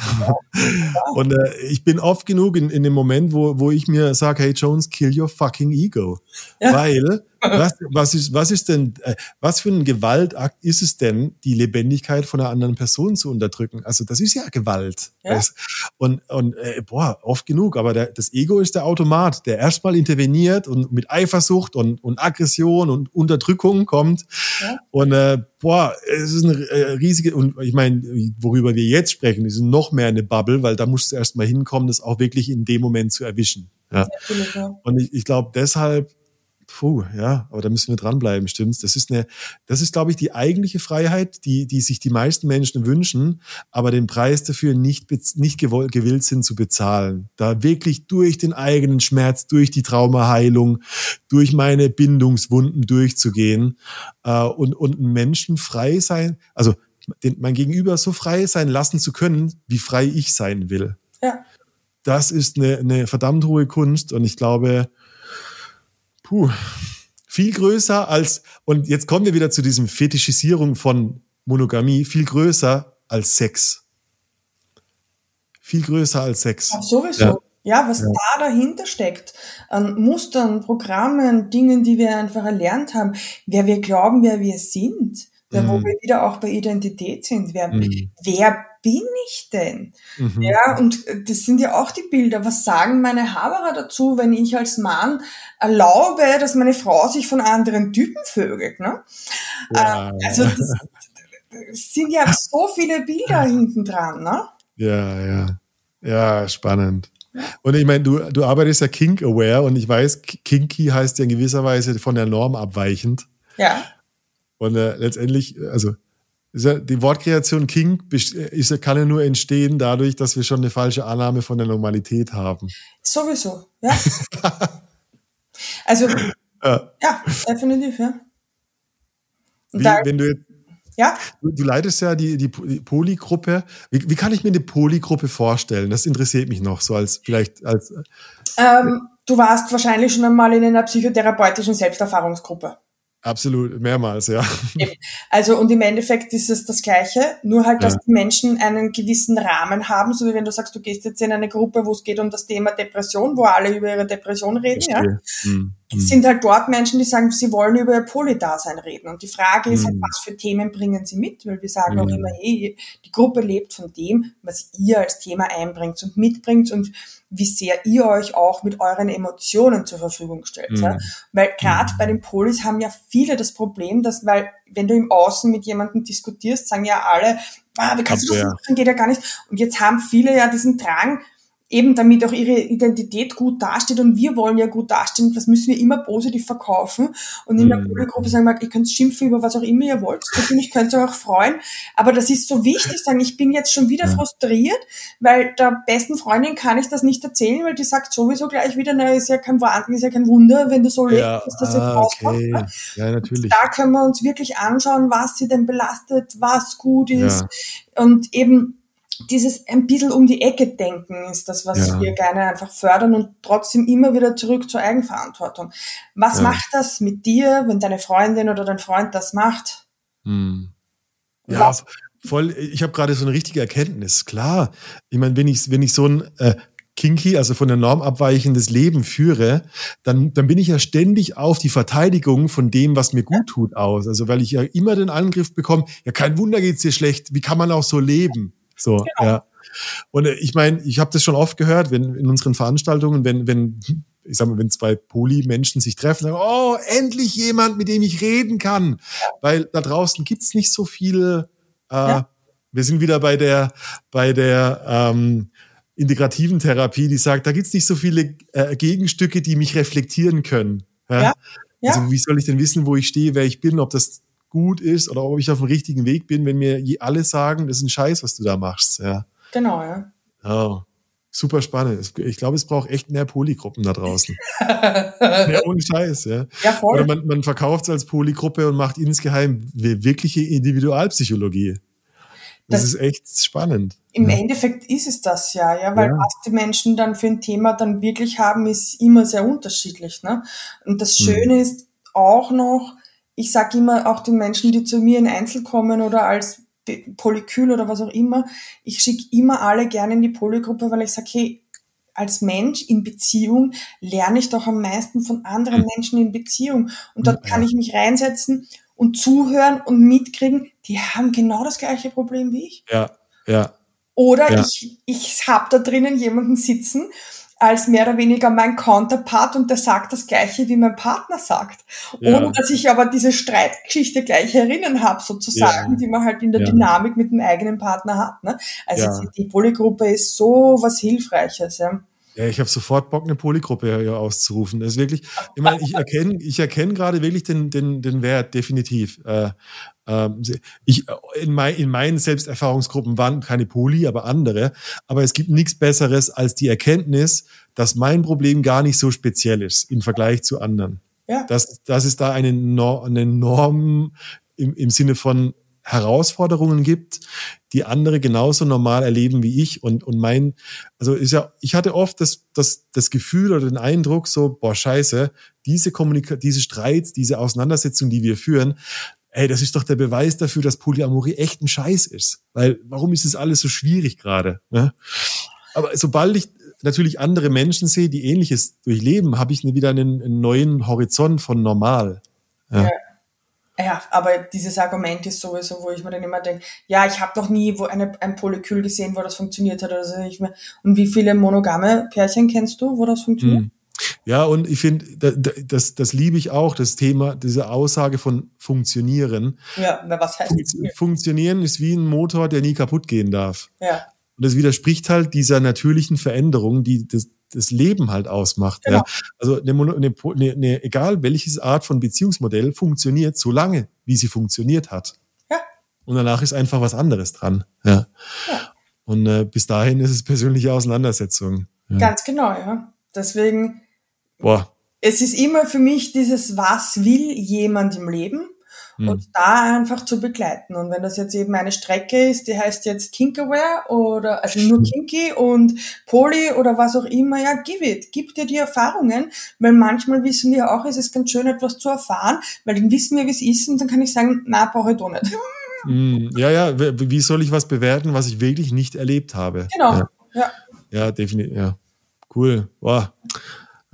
Und äh, ich bin oft genug in, in dem Moment, wo, wo ich mir sage, hey Jones, kill your fucking ego. Ja. Weil was, was, ist, was ist denn, äh, was für ein Gewaltakt ist es denn, die Lebendigkeit von einer anderen Person zu unterdrücken? Also das ist ja Gewalt. Ja. Und, und äh, boah, oft genug, aber der, das Ego ist der Automat, der erstmal interveniert und mit Eifersucht und, und Aggression und Unterdrückung kommt. Ja. Und äh, boah, es ist eine äh, riesige, und ich meine, worüber wir jetzt sprechen, ist noch mehr eine Bubble, weil da musst du erstmal hinkommen, das auch wirklich in dem Moment zu erwischen. Ja. ja. Und ich, ich glaube, deshalb Puh, ja, aber da müssen wir dranbleiben, stimmt's? Das ist eine, das ist, glaube ich, die eigentliche Freiheit, die, die sich die meisten Menschen wünschen, aber den Preis dafür nicht, nicht gewillt sind zu bezahlen. Da wirklich durch den eigenen Schmerz, durch die Traumaheilung, durch meine Bindungswunden durchzugehen äh, und, und Menschen frei sein, also den, mein Gegenüber so frei sein lassen zu können, wie frei ich sein will.
Ja.
Das ist eine, eine verdammt hohe Kunst und ich glaube, Puh, viel größer als, und jetzt kommen wir wieder zu diesem Fetischisierung von Monogamie, viel größer als Sex. Viel größer als Sex.
Ach, sowieso. Ja. Ja, was ja. da dahinter steckt, an Mustern, Programmen, Dingen, die wir einfach erlernt haben, wer wir glauben, wer wir sind, mhm. wo wir wieder auch bei Identität sind, wer, mhm. wer bin ich denn? Mhm. Ja, und das sind ja auch die Bilder. Was sagen meine Haberer dazu, wenn ich als Mann erlaube, dass meine Frau sich von anderen Typen vögelt? Ne? Ja. Äh, also das, das sind ja so viele Bilder hinten dran. Ne?
Ja, ja. Ja, spannend. Und ich meine, du, du arbeitest ja kink-aware und ich weiß, kinky heißt ja in gewisser Weise von der Norm abweichend.
Ja.
Und äh, letztendlich, also die Wortkreation King ist, kann ja nur entstehen dadurch, dass wir schon eine falsche Annahme von der Normalität haben.
Sowieso, ja. also, ja. ja, definitiv, ja.
Wie, da, wenn du ja? Du, du, leitest ja die, die, die Polygruppe. Wie, wie, kann ich mir eine Polygruppe vorstellen? Das interessiert mich noch, so als vielleicht als.
Ähm, du warst wahrscheinlich schon einmal in einer psychotherapeutischen Selbsterfahrungsgruppe.
Absolut, mehrmals, ja.
Also und im Endeffekt ist es das Gleiche, nur halt, dass ja. die Menschen einen gewissen Rahmen haben, so wie wenn du sagst, du gehst jetzt in eine Gruppe, wo es geht um das Thema Depression, wo alle über ihre Depression reden, Verstehe. ja. Mhm. Sind halt dort Menschen, die sagen, sie wollen über ihr Polydasein reden. Und die Frage ist halt, mhm. was für Themen bringen sie mit? Weil wir sagen mhm. auch immer, hey, die Gruppe lebt von dem, was ihr als Thema einbringt und mitbringt und wie sehr ihr euch auch mit euren Emotionen zur Verfügung stellt. Mhm. Ja? Weil gerade mhm. bei den Polis haben ja viele das Problem, dass, weil wenn du im Außen mit jemandem diskutierst, sagen ja alle, ah, wie kannst Ab, du das machen, geht ja gar nicht. Und jetzt haben viele ja diesen Drang, eben damit auch ihre Identität gut dasteht und wir wollen ja gut dastehen, das müssen wir immer positiv verkaufen und in der mhm. Polegruppe sagen, ihr könnt schimpfen über was auch immer ihr wollt, natürlich könnt ihr euch freuen, aber das ist so wichtig, sagen, ich bin jetzt schon wieder frustriert, weil der besten Freundin kann ich das nicht erzählen, weil die sagt sowieso gleich wieder, na, ist ja kein ist ja kein Wunder, wenn du so lebst, ja, dass das jetzt ah, rauskommt. Okay. Ne? Ja, natürlich. Da können wir uns wirklich anschauen, was sie denn belastet, was gut ist ja. und eben dieses ein bisschen um die Ecke denken ist das, was ja. wir gerne einfach fördern und trotzdem immer wieder zurück zur Eigenverantwortung. Was ja. macht das mit dir, wenn deine Freundin oder dein Freund das macht?
Hm. Ja, was? voll. Ich habe gerade so eine richtige Erkenntnis. Klar, ich meine, wenn ich, wenn ich so ein äh, kinky, also von der Norm abweichendes Leben führe, dann, dann bin ich ja ständig auf die Verteidigung von dem, was mir gut tut, aus. Also weil ich ja immer den Angriff bekomme, ja kein Wunder geht's dir schlecht, wie kann man auch so leben? So, genau. ja. Und äh, ich meine, ich habe das schon oft gehört, wenn in unseren Veranstaltungen, wenn, wenn, ich sag mal, wenn zwei Poly-Menschen sich treffen, sagen, oh, endlich jemand, mit dem ich reden kann. Weil da draußen gibt's nicht so viele, äh, ja. wir sind wieder bei der, bei der ähm, integrativen Therapie, die sagt, da gibt's nicht so viele äh, Gegenstücke, die mich reflektieren können. Ja. Ja. Also wie soll ich denn wissen, wo ich stehe, wer ich bin, ob das gut ist oder ob ich auf dem richtigen Weg bin, wenn mir alle sagen, das ist ein Scheiß, was du da machst. Ja.
Genau, ja.
Oh, super spannend. Ich glaube, es braucht echt mehr Polygruppen da draußen. ja, ohne Scheiß, ja. ja voll. Oder man, man verkauft es als Polygruppe und macht insgeheim wirkliche Individualpsychologie. Das, das, ist echt spannend.
Im ja. Endeffekt ist es das ja, ja, weil ja. was die Menschen dann für ein Thema dann wirklich haben, ist immer sehr unterschiedlich. Ne? Und das hm. Schöne hm. ist auch noch, ich sage immer auch den Menschen, die zu mir in Einzel kommen oder als Polykül oder was auch immer, ich schicke immer alle gerne in die Polygruppe, weil ich sage, hey, als Mensch in Beziehung lerne ich doch am meisten von anderen hm. Menschen in Beziehung. Und dort kann ich mich reinsetzen und zuhören und mitkriegen, die haben genau das gleiche Problem wie ich.
Ja, ja.
Oder ja. ich, ich habe da drinnen jemanden sitzen, als mehr oder weniger mein Counterpart und der sagt das Gleiche, wie mein Partner sagt. Ja. Ohne dass ich aber diese Streitgeschichte gleich erinnern habe, sozusagen, ja. die man halt in der ja. Dynamik mit dem eigenen Partner hat. Ne? Also die, die Polygruppe ist so was Hilfreiches. Ja.
Ja, ich habe sofort Bock, eine Polygruppe hier auszurufen. Das ist wirklich, ich meine, ich erkenne, ich erkenne gerade wirklich den, den, den Wert, definitiv. Äh, äh, ich, in, mein, in meinen Selbsterfahrungsgruppen waren keine Poly, aber andere. Aber es gibt nichts Besseres als die Erkenntnis, dass mein Problem gar nicht so speziell ist im Vergleich zu anderen. Ja. Dass, dass es da eine, eine Norm im, im Sinne von Herausforderungen gibt, die andere genauso normal erleben wie ich. Und, und mein, also ist ja, ich hatte oft das, das, das Gefühl oder den Eindruck, so, boah, scheiße, diese Kommunikation, diese Streits, diese Auseinandersetzung, die wir führen, ey, das ist doch der Beweis dafür, dass Polyamorie echt ein Scheiß ist. Weil, warum ist das alles so schwierig gerade? Ne? Aber sobald ich natürlich andere Menschen sehe, die Ähnliches durchleben, habe ich wieder einen, einen neuen Horizont von normal. Ja. ja.
Ja, aber dieses Argument ist sowieso, wo ich mir dann immer denke, ja, ich habe noch nie wo eine, ein Polykül gesehen, wo das funktioniert hat. Also ich mehr. Und wie viele monogame Pärchen kennst du, wo das funktioniert? Mhm.
Ja, und ich finde, das, das liebe ich auch, das Thema, diese Aussage von funktionieren.
Ja, was heißt
Funktionieren? Funktionieren ist wie ein Motor, der nie kaputt gehen darf.
Ja.
Und das widerspricht halt dieser natürlichen Veränderung, die das, das Leben halt ausmacht. Genau. Ja. Also eine, eine, eine, egal welches Art von Beziehungsmodell funktioniert so lange, wie sie funktioniert hat.
Ja.
Und danach ist einfach was anderes dran. Ja. ja. Und äh, bis dahin ist es persönliche Auseinandersetzung.
Ja. Ganz genau, ja. Deswegen, Boah. es ist immer für mich dieses, was will jemand im Leben? Mhm. und da einfach zu begleiten. Und wenn das jetzt eben eine Strecke ist, die heißt jetzt Kinkaware oder also nur Kinky und Poly oder was auch immer, ja, give it, gib dir die Erfahrungen, weil manchmal wissen wir auch, es ist ganz schön, etwas zu erfahren, weil dann wissen wir, wie es ist und dann kann ich sagen, na, brauche ich doch nicht.
Mhm. Ja, ja, wie soll ich was bewerten, was ich wirklich nicht erlebt habe?
Genau,
ja.
Ja,
ja definitiv, ja. Cool. Wow.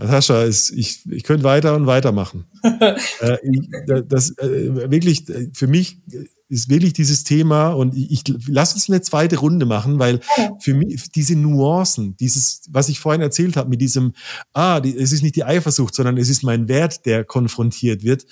Natascha, ich, ich könnte weiter und weiter machen. äh, das äh, wirklich für mich ist wirklich dieses Thema und ich, ich lass uns eine zweite Runde machen, weil für mich diese Nuancen, dieses, was ich vorhin erzählt habe mit diesem, ah, die, es ist nicht die Eifersucht, sondern es ist mein Wert, der konfrontiert wird.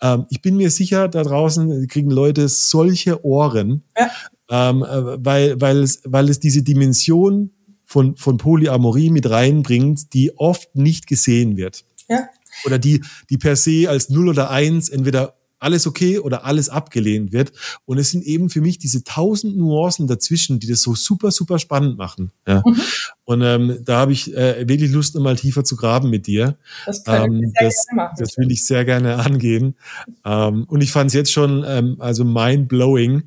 Ähm, ich bin mir sicher, da draußen kriegen Leute solche Ohren, ja. ähm, äh, weil, weil, es, weil es diese Dimension von, von Polyamorie mit reinbringt, die oft nicht gesehen wird.
Ja.
Oder die, die per se als Null oder Eins entweder alles okay oder alles abgelehnt wird. Und es sind eben für mich diese tausend Nuancen dazwischen, die das so super, super spannend machen. Ja. Mhm. Und ähm, da habe ich äh, wirklich Lust, nochmal tiefer zu graben mit dir. Das, ähm, das, das, will ich sehr gerne angehen. Ähm, und ich fand es jetzt schon ähm, also mind-blowing.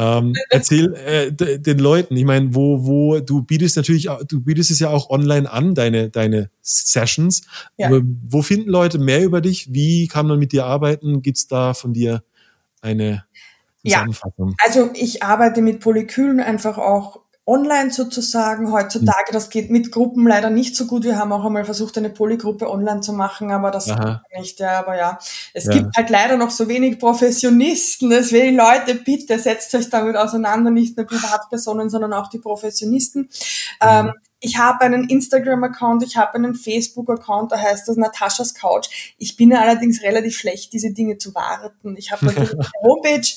Ähm, erzähl äh, den Leuten, ich meine, wo, wo, du bietest natürlich, du bietest es ja auch online an, deine, deine Sessions. Ja. Wo finden Leute mehr über dich? Wie kann man mit dir arbeiten? Gibt's da von dir eine Zusammenfassung?
Ja, also ich arbeite mit Polykülen einfach auch online sozusagen heutzutage. Das geht mit Gruppen leider nicht so gut. Wir haben auch einmal versucht, eine Polygruppe online zu machen, aber das Aha. geht nicht. Ja, aber ja, es ja. gibt halt leider noch so wenig Professionisten. Deswegen Leute, bitte setzt euch damit auseinander, nicht nur Privatpersonen, sondern auch die Professionisten. Mhm. Ähm, ich habe einen Instagram-Account, ich habe einen Facebook-Account, da heißt das Nataschas Couch. Ich bin allerdings relativ schlecht, diese Dinge zu warten. Ich habe natürlich eine Homepage,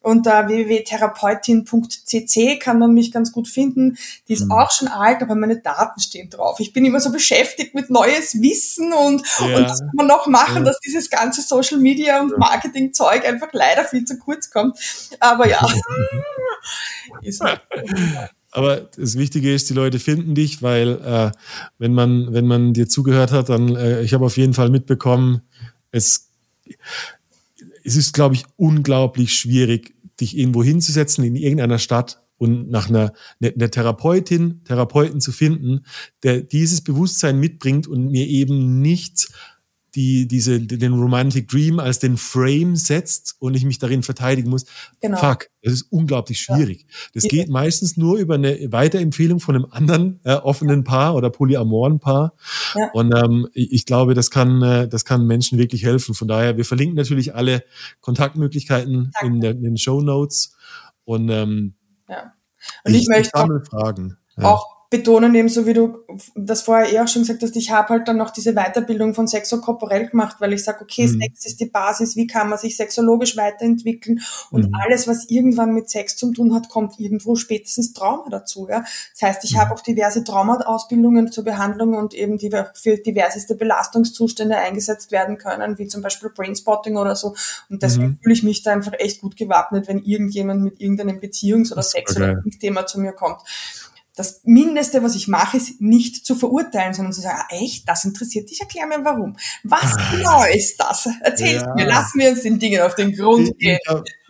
unter www.therapeutin.cc kann man mich ganz gut finden. Die ist mhm. auch schon alt, aber meine Daten stehen drauf. Ich bin immer so beschäftigt mit neues Wissen und, ja. und was kann man noch machen, ja. dass dieses ganze Social Media und Marketing Zeug einfach leider viel zu kurz kommt. Aber ja.
ist halt aber das Wichtige ist, die Leute finden dich, weil äh, wenn man wenn man dir zugehört hat, dann äh, ich habe auf jeden Fall mitbekommen, es es ist, glaube ich, unglaublich schwierig, dich irgendwo hinzusetzen in irgendeiner Stadt und nach einer, einer Therapeutin, Therapeuten zu finden, der dieses Bewusstsein mitbringt und mir eben nicht die, diese, den Romantic Dream als den Frame setzt und ich mich darin verteidigen muss. Genau. Fuck, das ist unglaublich schwierig. Ja. Das ja. geht meistens nur über eine Weiterempfehlung von einem anderen äh, offenen Paar oder polyamoren Paar. Ja. Und ähm, ich glaube, das kann, äh, das kann Menschen wirklich helfen. Von daher, wir verlinken natürlich alle Kontaktmöglichkeiten in, der, in, den Show Notes. Und, ähm,
ja. und ich, ich möchte
auch, Fragen.
auch betonen, eben so wie du das vorher eh auch schon gesagt hast, ich habe halt dann noch diese Weiterbildung von sexokorporell gemacht, weil ich sage, okay, mhm. Sex ist die Basis, wie kann man sich sexologisch weiterentwickeln und mhm. alles, was irgendwann mit Sex zu tun hat, kommt irgendwo spätestens Trauma dazu. Ja? Das heißt, ich mhm. habe auch diverse Traumaausbildungen zur Behandlung und eben die für diverseste Belastungszustände eingesetzt werden können, wie zum Beispiel Brainspotting oder so. Und deswegen mhm. fühle ich mich da einfach echt gut gewappnet, wenn irgendjemand mit irgendeinem Beziehungs- oder Sex- oder Thema zu mir kommt das Mindeste, was ich mache, ist nicht zu verurteilen, sondern zu sagen, ah, echt, das interessiert dich, erklär mir warum. Was ah. genau ist das? Erzähl ja. mir, lassen wir uns den Dingen auf den Grund gehen.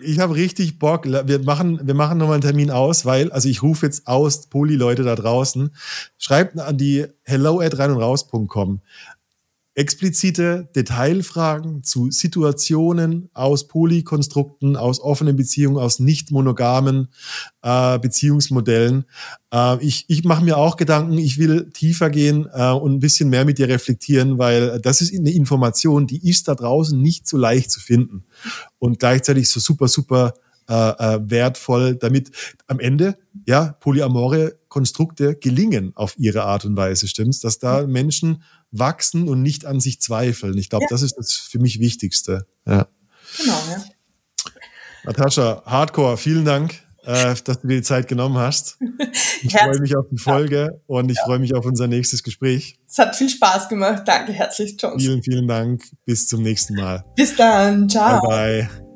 Ich habe hab richtig Bock. Wir machen, wir machen nochmal einen Termin aus, weil, also ich rufe jetzt aus, Poli-Leute da draußen, schreibt an die hello at rein und raus.com explizite Detailfragen zu Situationen aus Polykonstrukten, aus offenen Beziehungen, aus nicht monogamen äh, Beziehungsmodellen. Äh, ich ich mache mir auch Gedanken, ich will tiefer gehen äh, und ein bisschen mehr mit dir reflektieren, weil das ist eine Information, die ist da draußen nicht so leicht zu finden und gleichzeitig so super, super äh, äh, wertvoll, damit am Ende ja polyamore Konstrukte gelingen auf ihre Art und Weise, stimmt's? Dass da Menschen wachsen und nicht an sich zweifeln. Ich glaube, ja. das ist das für mich Wichtigste. Ja. Genau, ja. Natascha, Hardcore, vielen Dank, äh, dass du dir die Zeit genommen hast. Ich freue mich auf die Folge und ich ja. freue mich auf unser nächstes Gespräch.
Es hat viel Spaß gemacht. Danke herzlich, John.
Vielen, vielen Dank. Bis zum nächsten Mal.
Bis dann. Ciao.
Bye, bye.